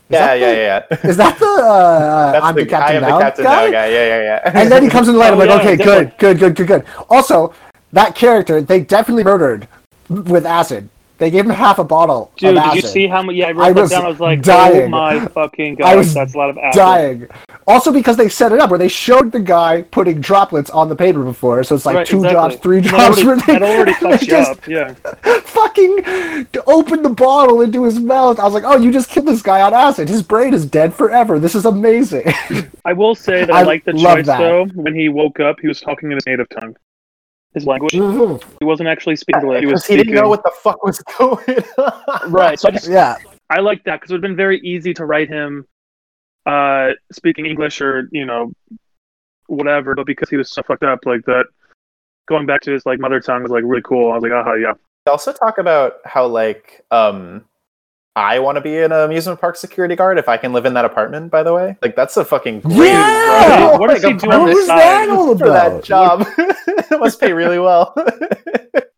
Yeah, that yeah, the, yeah, yeah. Is that the? Uh, That's I'm the, I Captain am Now the Captain guy? Now guy. Yeah, yeah, yeah. And then he comes in the light. I'm Oh, like, yeah, okay, good, good, good, good, good. Also, that character they definitely murdered with acid. They gave him half a bottle Dude, did you see how much? Yeah, I wrote I that was down. I was like, oh dying. my fucking god, I was that's a lot of acid. dying. Also, because they set it up where they showed the guy putting droplets on the paper before, so it's like Right, two exactly. drops, three drops. already, they- that already fucks you up. Yeah. fucking opened the bottle into his mouth. I was like, oh, you just killed this guy on acid. His brain is dead forever. This is amazing. I will say that I, I like the choice that. though. When he woke up, he was talking in his native tongue, his language. Mhm. He wasn't actually speaking. English. He was Because he didn't speaking. know what the fuck was going on. Right. So I just yeah, I like that because it would have been very easy to write him uh, speaking English or you know whatever, but because he was so fucked up like that, going back to his like mother tongue was like really cool. I was like, aha, yeah. They also talk about how like um I want to be an amusement park security guard if I can live in that apartment. By the way, like that's a fucking great Yeah! role, What is like, he doing what was that all for that job? it must pay really well.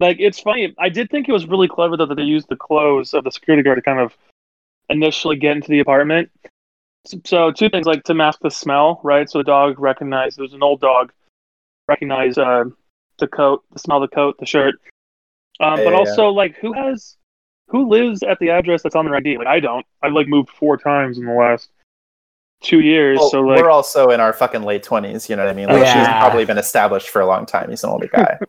Like it's funny. I did think it was really clever though that they used the clothes of the security guard to kind of initially get into the apartment. So, so two things like to mask the smell, right? So the dog recognized it was an old dog, recognized uh, the coat, the smell of the coat, the shirt. Um, Yeah, but yeah, also like who has who lives at the address that's on their ID? Like I don't. I've like moved four times in the last two years. Well, so like we're also in our fucking late twenties. You know what I mean? Like she's probably been established for a long time. He's an older guy.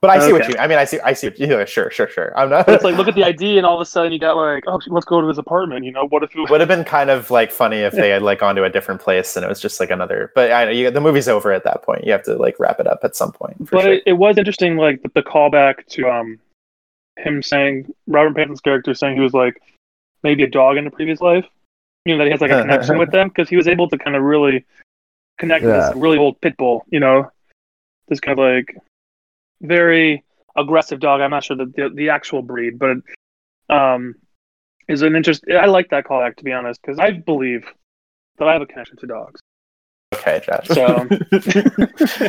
But I see what Okay. you. I mean, I see. I see. What you, yeah, sure, sure, sure. I'm not. but it's like look at the ID and all of a sudden you got like oh let's go to his apartment. You know what if it would have been kind of like funny if they had like gone to a different place and it was just like another. But I know you, the movie's over at that point. You have to like wrap it up at some point. But sure. it, it was interesting, like the, the callback to um him saying Robert Pattinson's character saying he was like maybe a dog in a previous life. You know that he has like a connection with them because he was able to kind of really connect with Yeah. this really old pit bull. You know, this kind of like very aggressive dog. I'm not sure the the, the actual breed, but um is an interest. I like that callback to be honest because I believe that I have a connection to dogs. okay, Josh. So-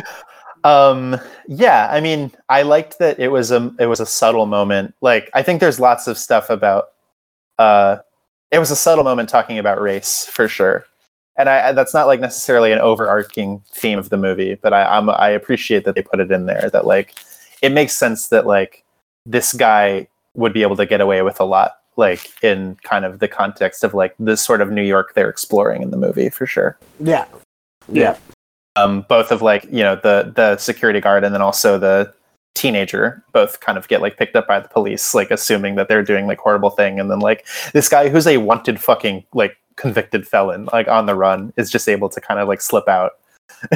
um yeah i mean i liked that it was a it was a subtle moment. Like i think there's lots of stuff about uh it was a subtle moment talking about race for sure. And I, that's not like necessarily an overarching theme of the movie but i I'm, i appreciate that they put it in there that like it makes sense that like this guy would be able to get away with a lot like in kind of the context of like this sort of new york they're exploring in the movie for sure. Yeah, Yeah. Um, both of like you know the the security guard and then also the teenager both kind of get like picked up by the police like assuming that they're doing like horrible thing and then like this guy who's a wanted fucking like convicted felon like on the run is just able to kind of like slip out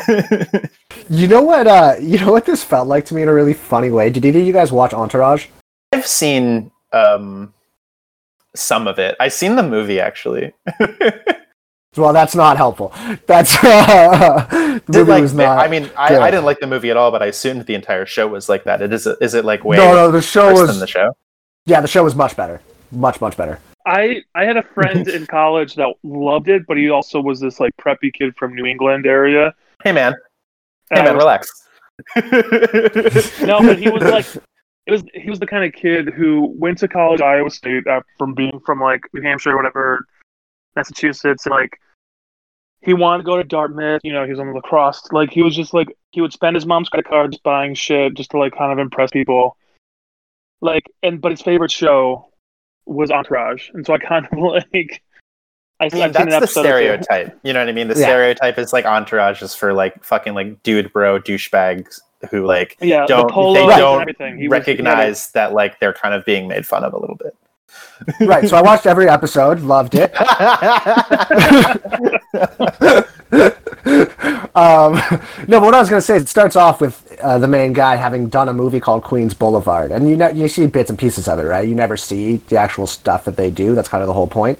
You know what? Uh, you know what this felt like to me in a really funny way. Did either of you guys watch Entourage? i've seen um some of it i've seen the movie actually Well, that's not helpful. That's uh, the Did, movie like, was not. i mean I. I didn't like the movie at all but i assumed the entire show was like that it is is it like way no, no, the show worse was. than the show Yeah, the show was much better. Much, much better. I I had a friend in college that loved it, but he also was this like preppy kid from New England area. hey man hey I man was- relax No, but he was like, it was he was the kind of kid who went to college at Iowa State uh, from being from like New Hampshire or whatever, Massachusetts, and like he wanted to go to Dartmouth. You know, he was on the lacrosse. Like he was just like he would spend his mom's credit card just buying shit just to like kind of impress people. like, and but his favorite show was Entourage, and so I kind of like. I, I mean, an that's the episode stereotype. You know what I mean? The Yeah. stereotype is like entourage is for like fucking like dude bro douchebags who like Yeah, don't the polo they and don't everything. He was- recognize that like they're kind of being made fun of a little bit. Right. So I watched every episode, loved it. um, no, but what I was going to say is it starts off with uh, the main guy having done a movie called Queens Boulevard, and you you see bits and pieces of it, right? You never see the actual stuff that they do. That's kind of the whole point.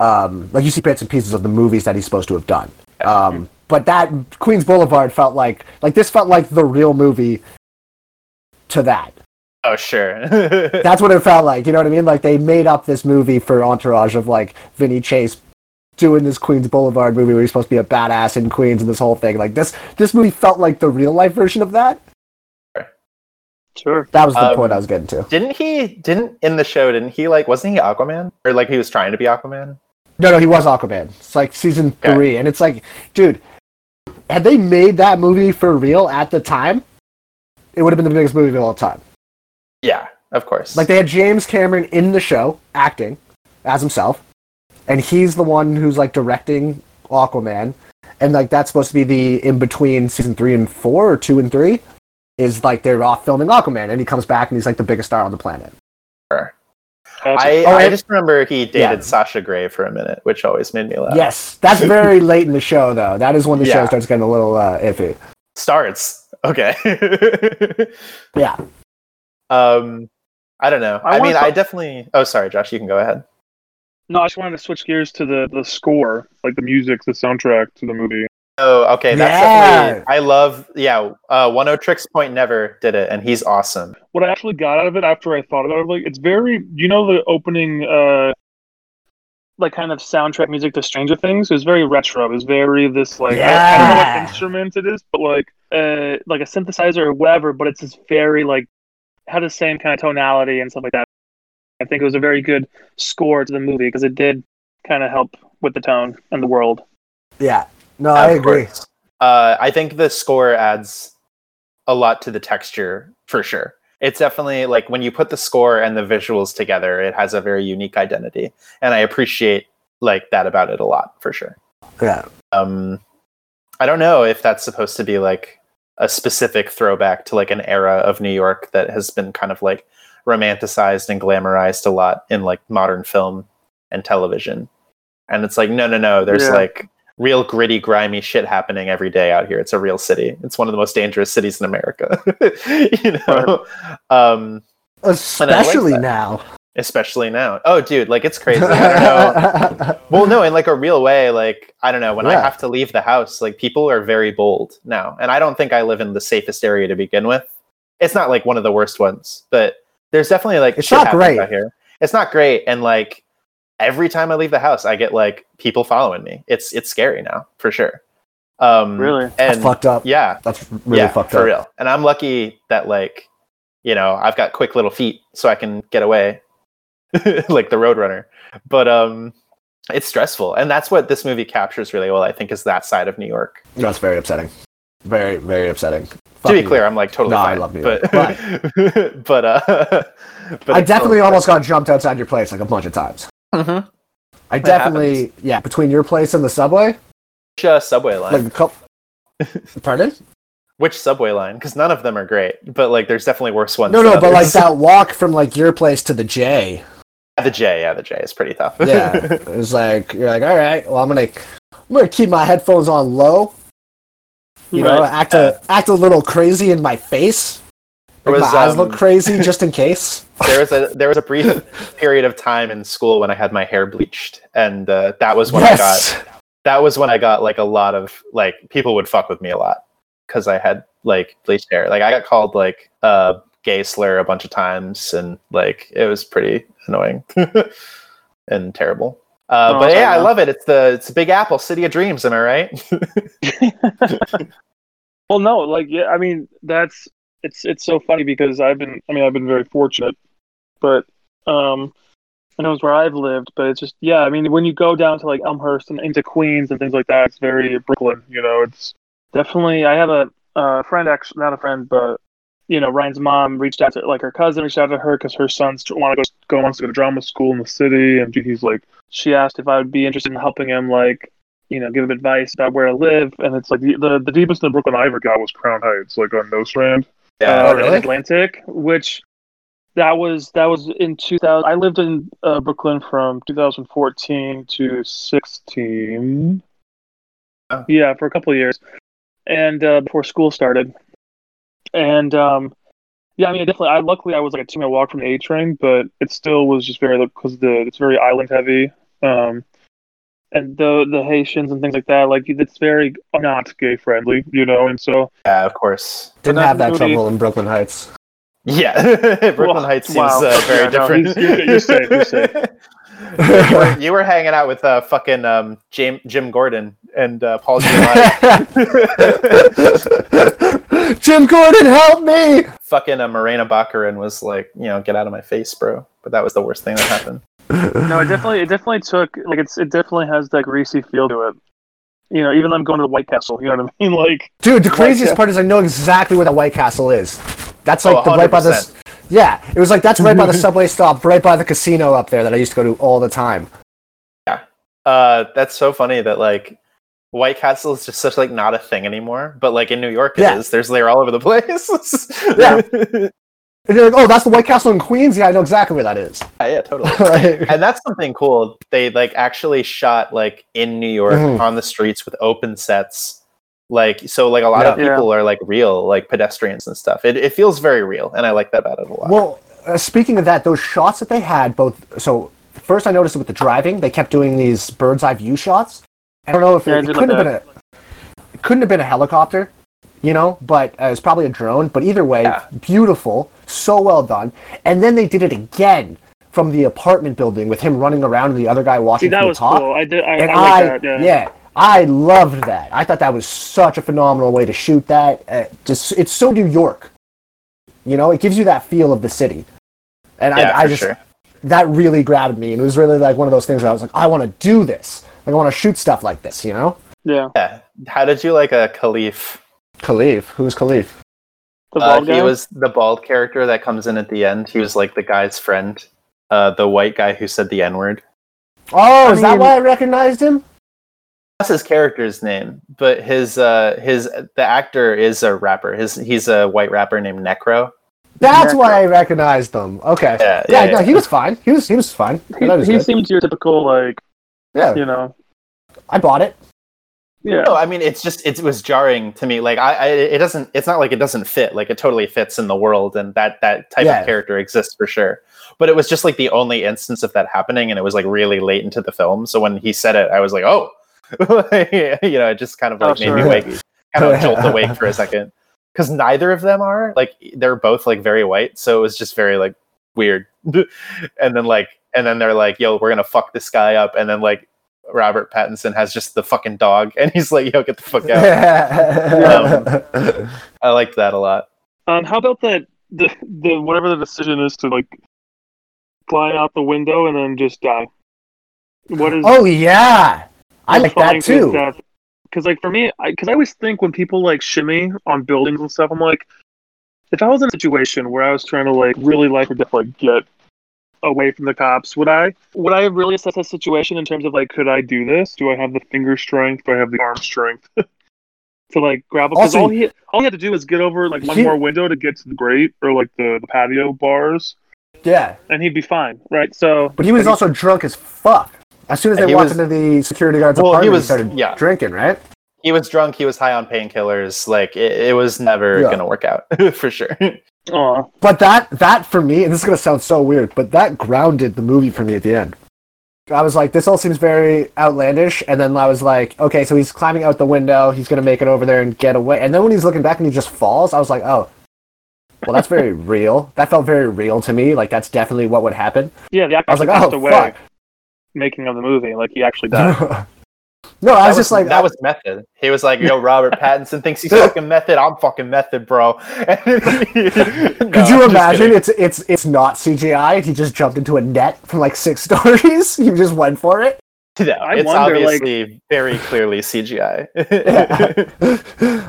Um, like you see bits and pieces of the movies that he's supposed to have done. Um, but that Queens Boulevard felt like like this felt like the real movie to that. Oh sure. That's what it felt like. You know what I mean? Like they made up this movie for Entourage of like Vinny Chase doing this Queens Boulevard movie where he's supposed to be a badass in Queens and this whole thing. Like this, this movie felt like the real life version of that. Sure. That was the Um, point I was getting to. didn't he didn't in the show, didn't he like wasn't he Aquaman? Or like he was trying to be Aquaman? No, no, he was Aquaman. It's like season Okay. three, and it's like, dude, had they made that movie for real at the time, it would have been the biggest movie of all time. Yeah, of course. Like they had James Cameron in the show acting as himself, and he's the one who's like directing Aquaman, and like that's supposed to be the in between season three and four or two and three is like they're off filming Aquaman, and he comes back and he's like the biggest star on the planet. I, Oh, I just remember he dated Yeah. Sasha Grey for a minute, which always made me laugh. Yes, that's very late in the show though. That is when the show starts getting a little uh, iffy. Starts. Okay. Yeah, um I don't know. I I, mean wanna I definitely oh sorry, Josh, you can go ahead. No, I just wanted to switch gears to the the score, like the music, the soundtrack to the movie. Oh, okay. That's Yeah. definitely I love yeah, uh Oneohtrix Point Never did it and he's awesome. What I actually got out of it after I thought about it, like it's very, you know, the opening, uh, like kind of soundtrack music to Stranger Things is very retro. It's very this like I, I don't know what instrument it is, but like uh like a synthesizer or whatever. But it's this very like had the same kind of tonality and stuff like that. I think it was a very good score to the movie because it did kind of help with the tone and the world. yeah. No, I Of agree. Uh I think the score adds a lot to the texture for sure. It's definitely like when you put the score and the visuals together, it has a very unique identity. And I appreciate like that about it a lot for sure. Yeah, um i don't know if that's supposed to be like a specific throwback to like an era of new york that has been kind of like romanticized and glamorized a lot in like modern film and television and it's like no no no there's Yeah. like real gritty grimy shit happening every day out here it's a real city it's one of the most dangerous cities in america you know um especially that. now. Especially now oh dude like it's crazy i don't know well, no, in like a real way, like I don't know, when I have to leave the house, like people are very bold now. And I don't think I live in the safest area to begin with. It's not like one of the worst ones, but there's definitely like It's not great. out here. It's not great. And like every time I leave the house, I get like people following me. It's it's scary now, for sure. Um Really? That's and fucked up. yeah, That's really yeah, fucked for up. For real. And I'm lucky that like, you know, I've got quick little feet so I can get away, like the Roadrunner. But um, it's stressful, and that's what this movie captures really well. I think is that side of New York. That's very upsetting. Very, very upsetting. to be clear, I'm like totally No, I love New but, York, but uh, but I definitely almost got jumped outside your place like a bunch of times. Mhm. I definitely, yeah, between your place and the subway, Which uh, subway line? like a couple. Pardon? Which subway line? Because none of them are great, but like there's definitely worse ones. No, no, but like that walk from like your place to the J. the J, yeah, the J is pretty tough. Yeah, it's like you're like, all right, well, I'm gonna, I'm gonna keep my headphones on low. You know, act a act a little crazy in my face. There Make was, my eyes um, look crazy just in case. there was a there was a brief period of time in school when I had my hair bleached, and uh, that was when I got that was when I got like a lot of like people would fuck with me a lot because I had like bleached hair. Like I got called like uh gay slur a bunch of times, and like it was pretty annoying and terrible. Uh, Oh, but yeah, I love it. It's the it's the Big Apple, City of Dreams. Am I right? Well, no, like yeah, I mean that's it's it's so funny because I've been I mean I've been very fortunate, but um, I know it's where I've lived, but it's just yeah, I mean when you go down to like Elmhurst and into Queens and things like that, it's very Brooklyn. You know, it's definitely I have a uh, friend actually not a friend but you know, Ryan's mom reached out to like her cousin reached out to her because her sons want to go go wants to go to drama school in the city, and he's like, she asked if I would be interested in helping him like you know, give him advice about where to live, and it's like the the, the deepest the Brooklyn I ever got was Crown Heights, like on Nostrand, Yeah. uh, Oh, really? Atlantic, which that was that was in 2000. I lived in uh, Brooklyn from 2014 to 16. Oh. Yeah, for a couple of years, and uh, before school started, and um, yeah, I mean, definitely. I luckily I was like a two minute walk from the A train, but it still was just very because the it's very island heavy. Um, and the the Haitians and things like that, like it's very not gay friendly, you know, and so yeah, of course. Didn't have that really- trouble in Brooklyn Heights. Yeah, Brooklyn Well, Heights seems wow. uh, very Yeah, no, different. he's- you're- you're safe, you're safe. you, were, you were hanging out with uh, fucking um, Jim, Jim Gordon and uh, Paul Giamatti. Jim Gordon, help me! fucking uh, Morena Baccarin was like, you know, get out of my face, bro. But that was the worst thing that happened. no, it definitely it definitely took like it's it definitely has that greasy feel to it. You know, even I'm going to the White Castle, you know what I mean? Like, Dude, the craziest Castle. part is I know exactly where the White Castle is. That's like Oh, the right by the. 100%. Yeah, it was like that's right by the subway stop, right by the casino up there that I used to go to all the time. Yeah, uh, that's so funny that like White Castle is just such like not a thing anymore. But like in New York, it is. Yeah. There's they're all over the place. Yeah. And you're like, oh, that's the White Castle in Queens. Yeah, I know exactly where that is. yeah, yeah, totally. Like- and that's something cool. They like actually shot like in New York Mhm. on the streets with open sets. Like so, like a lot of Yeah. people are like real, like pedestrians and stuff. It it feels very real, and I like that about it a lot. Well, uh, speaking of that, those shots that they had, both so first I noticed with the driving, they kept doing these bird's eye view shots. I don't know if Yeah, it, it couldn't like have been a it couldn't have been a helicopter, you know, but uh, it's probably a drone. But either way, Yeah. beautiful, so well done. And then they did it again from the apartment building with him running around and the other guy see, watching that from the was top. cool. I did. I, and I I, like that. Yeah. yeah, I loved that. I thought that was such a phenomenal way to shoot that. Uh, just it's so New York, you know. It gives you that feel of the city, and yeah, I, I just sure. that really grabbed me, and it was really like one of those things where I was like, I want to do this. Like, I want to shoot stuff like this, you know. yeah. Yeah. How did you like a Khalif? Khalif, who's Khalif? The Uh, bald he was the bald character that comes in at the end. He was like the guy's friend, uh, the white guy who said the N word. Oh, I is that why I recognized him? That's his character's name, but his uh, his the actor is a rapper. His he's a white rapper named Necro. That's Necro. why I recognized them. Okay. Yeah, Yeah, yeah, no, he was fine. He was he was fine. He, thought was he seemed your typical like yeah, you know I bought it. yeah No, I mean it's just it was jarring to me. Like I, I it doesn't. It's not like it doesn't fit. Like it totally fits in the world, and that that type Yeah. of character exists for sure. But it was just like the only instance of that happening, and it was like really late into the film. So when he said it, I was like, oh, you know, it just kind of Oh, like made sure. me wake, kind of jolt awake for a second, because neither of them are like they're both like very white. So it was just very like weird. and then like and then they're like, yo, we're gonna fuck this guy up, and then like. Robert Pattinson has just the fucking dog, and he's like, "Yo, get the fuck out." I liked that a lot. um how about that the the whatever the decision is to like fly out the window and then just die what is oh yeah, I like that too. Because like for me, because I, always think when people like shimmy on buildings and stuff, I'm like, if I was in a situation where I was trying to like really like or just like get away from the cops, would I would I really assess that situation in terms of like, could I do this? Do I have the finger strength? Do I have the arm strength to like grab? Because all he all he had to do was get over like one He- more window to get to the grate or like the, the patio bars, Yeah, and he'd be fine, right? So but he was also drunk as fuck. As soon as they he walked was- into the security guard's Well, apartment, he was- started yeah. drinking, right? He was drunk. He was high on painkillers. Like it, it was never Yeah. gonna work out for sure. Aw. But that that for me, and this is gonna sound so weird, but that grounded the movie for me at the end. I was like, this all seems very outlandish, and then I was like, okay, so he's climbing out the window, he's gonna make it over there and get away, and then when he's looking back and he just falls, I was like, oh, well, that's very real. That felt very real to me. Like that's definitely what would happen. yeah, the actor I was like, oh away fuck. Making of the movie, like he actually died. no, I That was just like, that was method. He was like, "Yo, Robert Pattinson thinks he's fucking method. I'm fucking method, bro." Could you imagine? It's it's it's not CGI. He just jumped into a net from like six stories. he just went for it. No, I it's wonder, like- obviously very clearly CGI.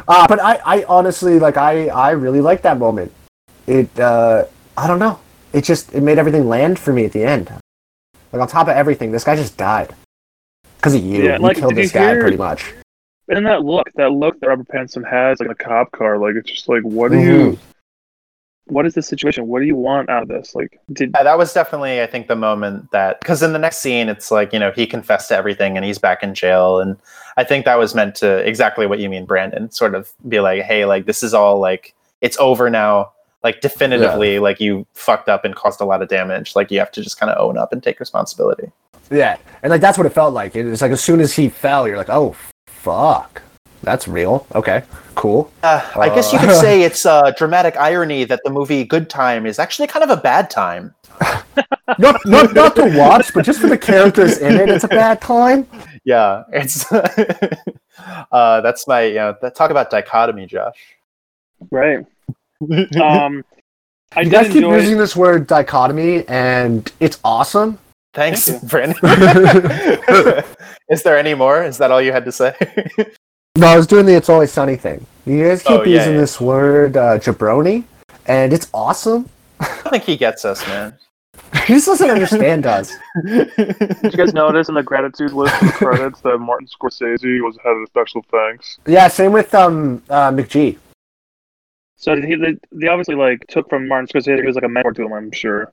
uh, but I, I honestly like I I really like that moment. it uh, I don't know. It just it made everything land for me at the end. Like on top of everything, this guy just died because of you. Yeah, you like, killed did you this guy hear- pretty much. And that look, that look that Robert Pattinson has, like in a cop car, like it's just like, what do Mm-hmm. you? What is the situation? What do you want out of this? Like, did Yeah, that was definitely, I think, the moment that because in the next scene, it's like you know he confessed to everything and he's back in jail, and I think that was meant to exactly what you mean, Brandon. Sort of be like, hey, like this is all like it's over now, like definitively, like you fucked up and caused a lot of damage. Like you have to just kind of own up and take responsibility. Yeah, and like that's what it felt like. It was like as soon as he fell, you're like, oh fuck, that's real. Okay, cool. Uh, I guess you could say it's uh, dramatic irony that the movie Good Time is actually kind of a bad time. Not not not to watch, but just for the characters in it, it's a bad time. Yeah, it's uh, that's my you know that, talk about dichotomy, Josh. right? Um, I You did guys keep enjoy. using this word dichotomy, and it's awesome. Thanks, Thank Brandon. Is there any more? Is that all you had to say? No, I was doing the "It's Always Sunny" thing. You guys keep Oh, yeah, using yeah. this word uh, jabroni, and it's awesome. I think he gets us, man. he just doesn't understand us. Did you guys notice in the gratitude list of credits that Martin Scorsese was had a special thanks? Yeah, same with um uh, McGee. So he? They, they obviously like took from Martin Scorsese. He was like a mentor to him, I'm sure.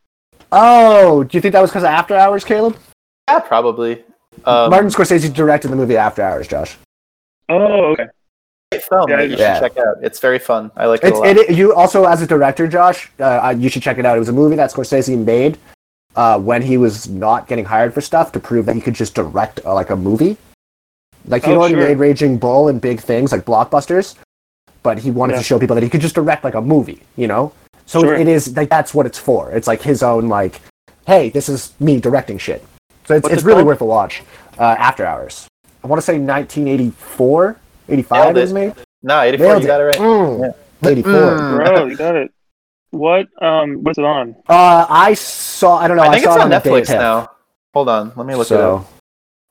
Oh, do you think that was because of After Hours, Caleb? yeah, probably. Um, Martin Scorsese directed the movie After Hours, Josh. Oh, okay. great film Yeah, that you yeah. should check out. It's very fun. I like it It's a lot. it, you also as a director, Josh. Uh, uh, you should check it out. It was a movie that Scorsese made uh, when he was not getting hired for stuff to prove that he could just direct uh, like a movie. Like he Oh, already sure. made Raging Bull and big things like blockbusters, but he wanted Yeah. to show people that he could just direct like a movie. You know, so Sure. it, it is like that's what it's for. It's like his own like, hey, this is me directing shit. So it's, What's it's it really called? worth a watch. Uh, After Hours. I want to say 1984, 85 Nailed it was made. no, 84, Nailed you got it right. Mm, 84. Mm. Bro, you got it. What? Um, what's it on? Uh, I saw. I don't know. I think saw it's it on Netflix now. Hold on, let me look it up.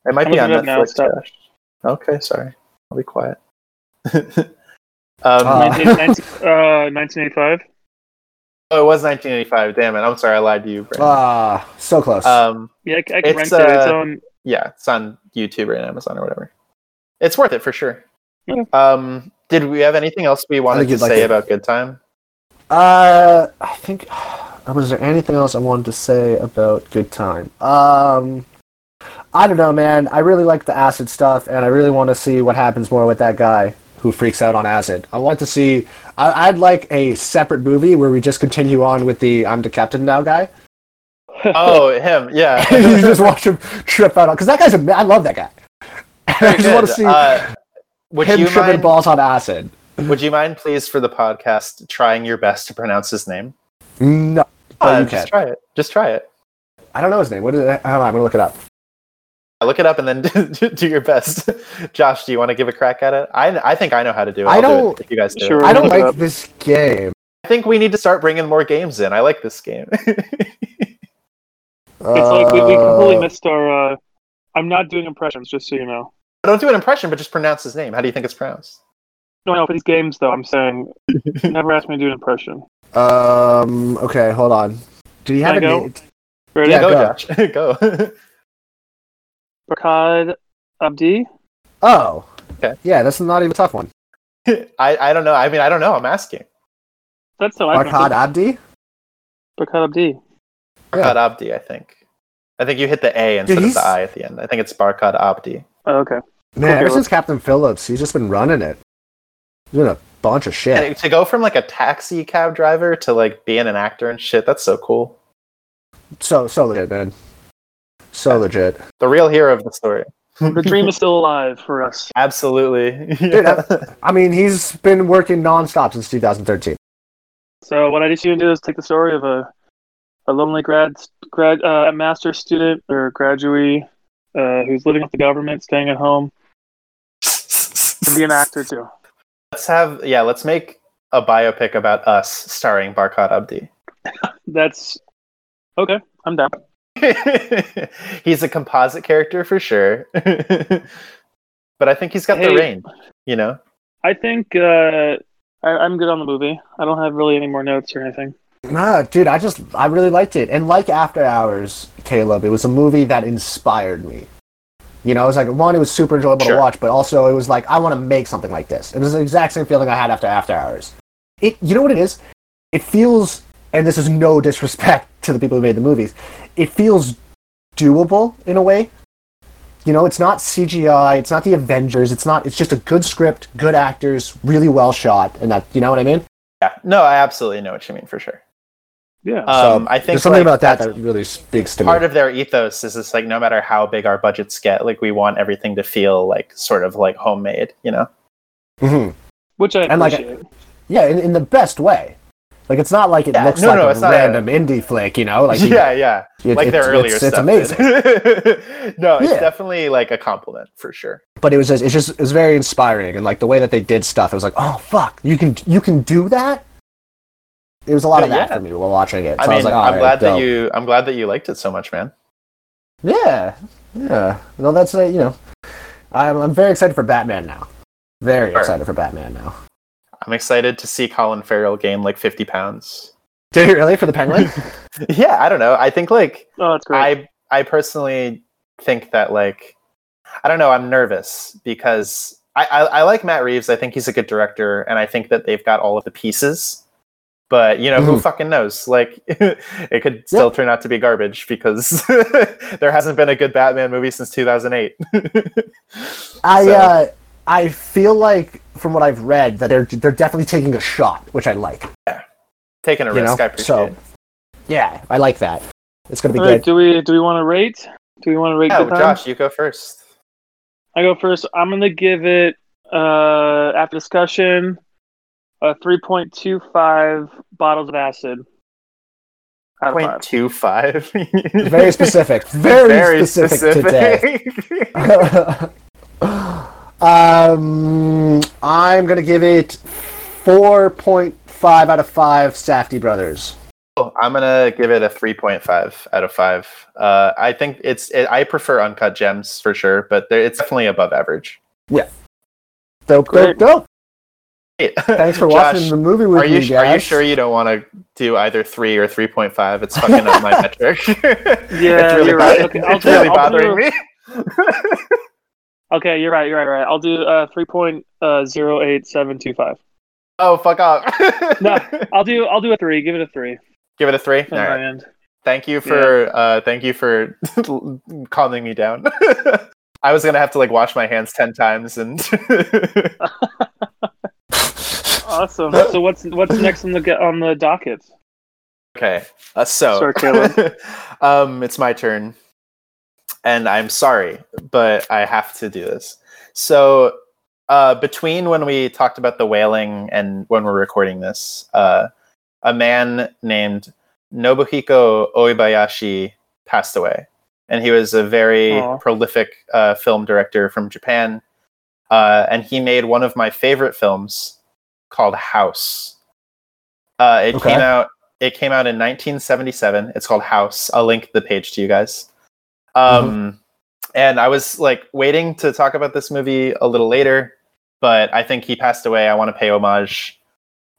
It might I'm be on looking it up now, Netflix. Okay, sorry. I'll be quiet. um, Uh, 19, 19, uh, 1985. oh, it was 1985. Damn it! I'm sorry, I lied to you. Brandon. ah, so close. um, Yeah, I, I can It's, rent it. It's uh, on. yeah, it's on YouTube or Amazon or whatever. It's worth it for sure. Yeah. Um, did we have anything else we wanted to like say it. about Good Time? Uh, I think. Was there anything else I wanted to say about Good Time? Um, I don't know, man. I really like the acid stuff, and I really want to see what happens more with that guy who freaks out on acid. I want to see. I, I'd like a separate movie where we just continue on with the "I'm the captain now" guy. Oh, him. Yeah. you just watch him trip out because that guy's. A, I love that guy. I just want to see Uh, would him you tripping mind? balls on acid. Would you mind, please, for the podcast, trying your best to pronounce his name? No, Oh, Uh, you just can. try it. Just try it. I don't know his name. What is it? I'm gonna look it up. Look it up and then do your best. Josh, do you want to give a crack at it? I, I think I know how to do it. I I'll do don't- it if you guys do. Sure. I don't like up. this game. I think we need to start bringing more games in. I like this game. It's like we, we completely Uh, missed our. Uh, I'm not doing impressions, just so you know. I don't do an impression, but just pronounce his name. How do you think it's pronounced? No, no, for these games though, I'm saying never ask me to do an impression. Um. Okay, hold on. Do you have Can a I go? name? Ready? Yeah, go, go. Josh. go. Barkhad Abdi. Oh. Okay. Yeah, that's not even a tough one. I, I don't know. I mean, I don't know. I'm asking. That's how I Farhad pronounce Abdi. it. Barkhad Abdi. Yeah. Barkhad Abdi, I think. I think you hit the A instead Dude, of the I at the end. I think it's Barkhad Abdi. Oh, okay. Man, Okay, ever since Captain Phillips, he's just been running it. He's doing a bunch of shit. And to go from like a taxi cab driver to like being an actor and shit, that's so cool. So so legit, man. So legit. The real hero of the story. The dream is still alive for us. Absolutely. Dude, Yeah. I mean, he's been working nonstop since 2013. So what I need you to do is take the story of a a lonely grad grad uh, a master student or graduate uh, who's living with the government, staying at home, and be an actor too. Let's have yeah, let's make a biopic about us starring Barkhad Abdi. That's okay. I'm down. he's a composite character for sure. but I think he's got the range, you know? I think uh, I, I'm good on the movie. I don't have really any more notes or anything. Nah, dude, I just I really liked it, and like After Hours, Caleb, it was a movie that inspired me. You know, it was like one, it was super enjoyable Sure. to watch, but also it was like I want to make something like this. It was the exact same feeling I had after After Hours. It, you know what it is? It feels, and this is no disrespect to the people who made the movies. It feels doable in a way. You know, it's not CGI, it's not the Avengers, it's not. It's just a good script, good actors, really well shot, and that. You know what I mean? Yeah, no, I absolutely know what you mean for sure. Yeah. Um, I think There's something like, about that that really speaks to part me. Part of their ethos is it's like no matter how big our budgets get, like we want everything to feel like sort of like homemade, you know? hmm Which I and like- appreciate. Yeah, in, in the best way. Like it's not like it Yeah, looks no, like no, a it's random indie flick, you know? Like you- yeah, yeah. it- like their it's- earlier it's, it's stuff. amazing. amazing. no, it's Yeah. definitely like a compliment for sure. But it was just, it's just it was very inspiring, and like the way that they did stuff, it was like, oh fuck, you can you can do that. It was a lot of that yeah. for me while watching it. So I I, mean, was like, I'm alright, glad that you I'm glad that you liked it so much, man. Yeah, yeah. No, that's uh, you know, I'm I'm very excited for Batman now. Very Sure. excited for Batman now. I'm excited to see Colin Farrell gain like 50 pounds. Did you really for the Penguin? yeah, I don't know. I think like Oh, that's great. I I personally think that like I don't know. I'm nervous because I, I I like Matt Reeves. I think he's a good director, and I think that they've got all of the pieces. But you know who Mhm. fucking knows? Like it could still turn out to be garbage because there hasn't been a good Batman movie since 2008. I So- uh, I feel like from what I've read that they're they're definitely taking a shot, which I like. Yeah. Taking a you risk, know? I appreciate. So- it. Yeah, I like that. It's gonna be All right, good. do we do we want to rate? Do we want to rate Yeah, Good Time? Josh, you go first. I go first. I'm gonna give it uh after discussion a 3.25 bottles of acid. Out of Point five. two five. Very specific. Very, specific, today. specific. um, I'm gonna give it four point five out of five. Safdie Brothers. Oh, I'm gonna give it a 3.5 out of five. Uh, I think it's. It, I prefer uncut gems for sure, but it's definitely above average. Dope, dope, Great. dope. Hey, Thanks for Josh, watching the movie with Are you me, su- are you sure you don't want to do either three or 3.5? It's fucking up my metric. Yeah, it's really you're right. bother- Okay, I'll it's really I'll bothering me. Okay, you're right. You're right. Right. I'll do uh 3.08725. oh, fuck off. No. I'll do I'll do a three. Give it a three. Give it a three. All right. end. Thank you for uh, thank you for calming me down. I was gonna have to like wash my hands ten times and Awesome. so what's what's next on the get on the docket? okay. Uh, so um, it's my turn, and I'm sorry, but I have to do this. So uh, between when we talked about the whaling and when we're recording this, uh, a man named Nobuhiko Obayashi passed away, and he was a very Aw. prolific uh, film director from Japan. Uh, and he made one of my favorite films called House. Uh, it Okay. came out. It came out in 1977. It's called House. I'll link the page to you guys. Um, And I was like waiting to talk about this movie a little later, but I think he passed away. I want to pay homage.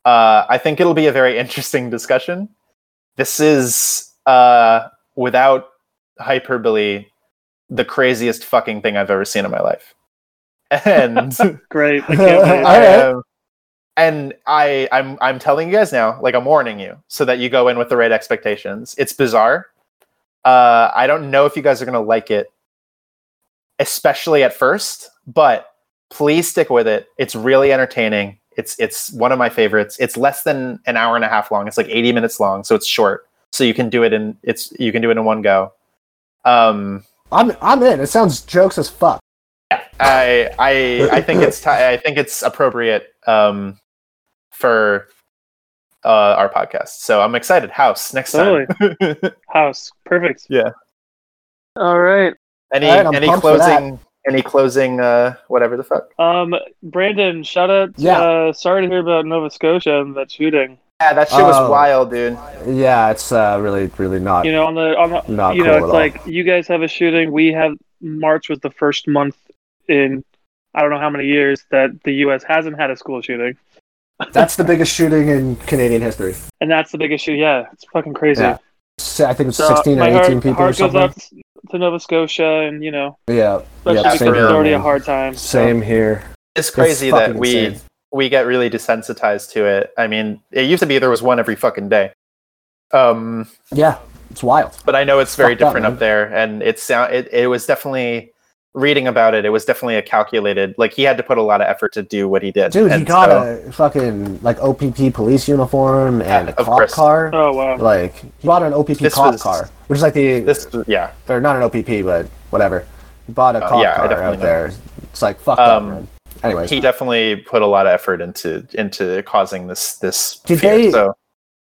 Uh, I think it'll be a very interesting discussion. This is, uh, without hyperbole, the craziest fucking thing I've ever seen in my life. And Great. I. All right. um, and I, I'm, I'm telling you guys now, like I'm warning you, so that you go in with the right expectations. It's bizarre. Uh, I don't know if you guys are gonna like it, especially at first, but please stick with it. It's really entertaining. It's, it's one of my favorites. It's less than an hour and a half long. It's like 80 minutes long, so it's short. So you can do it in, it's, you can do it in one go. Um, I'm I'm in. It sounds jokes as fuck. Yeah, I I I think it's ti I think it's appropriate um, for uh, our podcast. So I'm excited. House next time. House. Perfect. Yeah. All right. any All right, any pumped for that. closing any closing uh, whatever the fuck. Um, Brandon, shout out. Yeah. Uh, sorry to hear about Nova Scotia and that shooting. Yeah, that shit was Oh. wild, dude. Yeah, it's uh, really really not. You know, on the on the Not you cool know, at it's all. like you guys have a shooting. We have March was the first month in I don't know how many years that the U.S. hasn't had a school shooting. That's the biggest shooting in Canadian history. and that's the big issue. Yeah, it's fucking crazy. Yeah. S- I think it's So, 16 or 18 heart, people or heart goes something. out to Nova Scotia, and you know, Yeah, especially yeah, same it's here. already a hard time. so- Same here. It's crazy fucking that we insane. we get really desensitized to it. I mean, it used to be there was one every fucking day. Um, Yeah, it's wild. but I know it's very Fucked up, different man. up there, and it's sound. It, it was definitely reading about it. It was definitely a calculated. Like he had to put a lot of effort to do what he did. Dude, he got so- a fucking like OPP police uniform and a of cop course. car. Oh wow. Like he bought an OPP This cop was- car, which is like the This, yeah, or not an OPP, but whatever. He bought a Uh, cop yeah, car out know. there. It's like fucked Um, up. Man. Anyways, he definitely put a lot of effort into into causing this this Did fear. they- So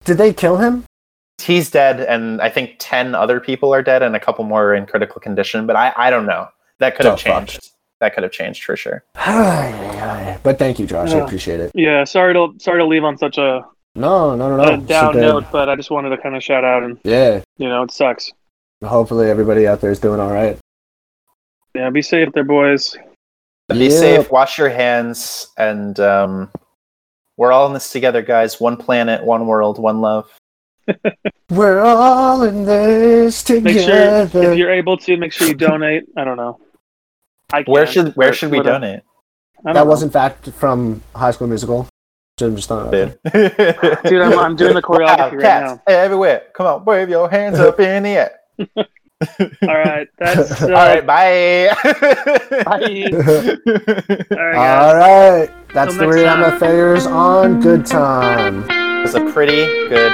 did they kill him? he's dead, and I think ten other people are dead, and a couple more are in critical condition. But I I don't know. That could have Oh, fuck. changed. That could have changed for sure. but thank you, Josh. I appreciate it. Yeah, sorry to sorry to leave on such a, No, no, no, no. a down okay. note, but I just wanted to kind of shout out, and Yeah. you know, it sucks. Hopefully everybody out there is doing all right. Yeah, be safe there, boys. Be Yep. safe. Wash your hands, and um, we're all in this together, guys. One planet, one world, one love. We're all in this together. Make together. sure if you're able to, make sure you donate. I don't know. I Where can't, should where should we whatever. donate? Don't that know. was in fact from High School Musical. I'm just not. Dude, Dude, I'm, I'm doing the choreography right now. Everywhere. Come on, wave your hands up in the air. All right, that's uh, All right, bye. Bye. all right, guys. All right, that's Till the next Rihanna time. On Good Time. it was a pretty good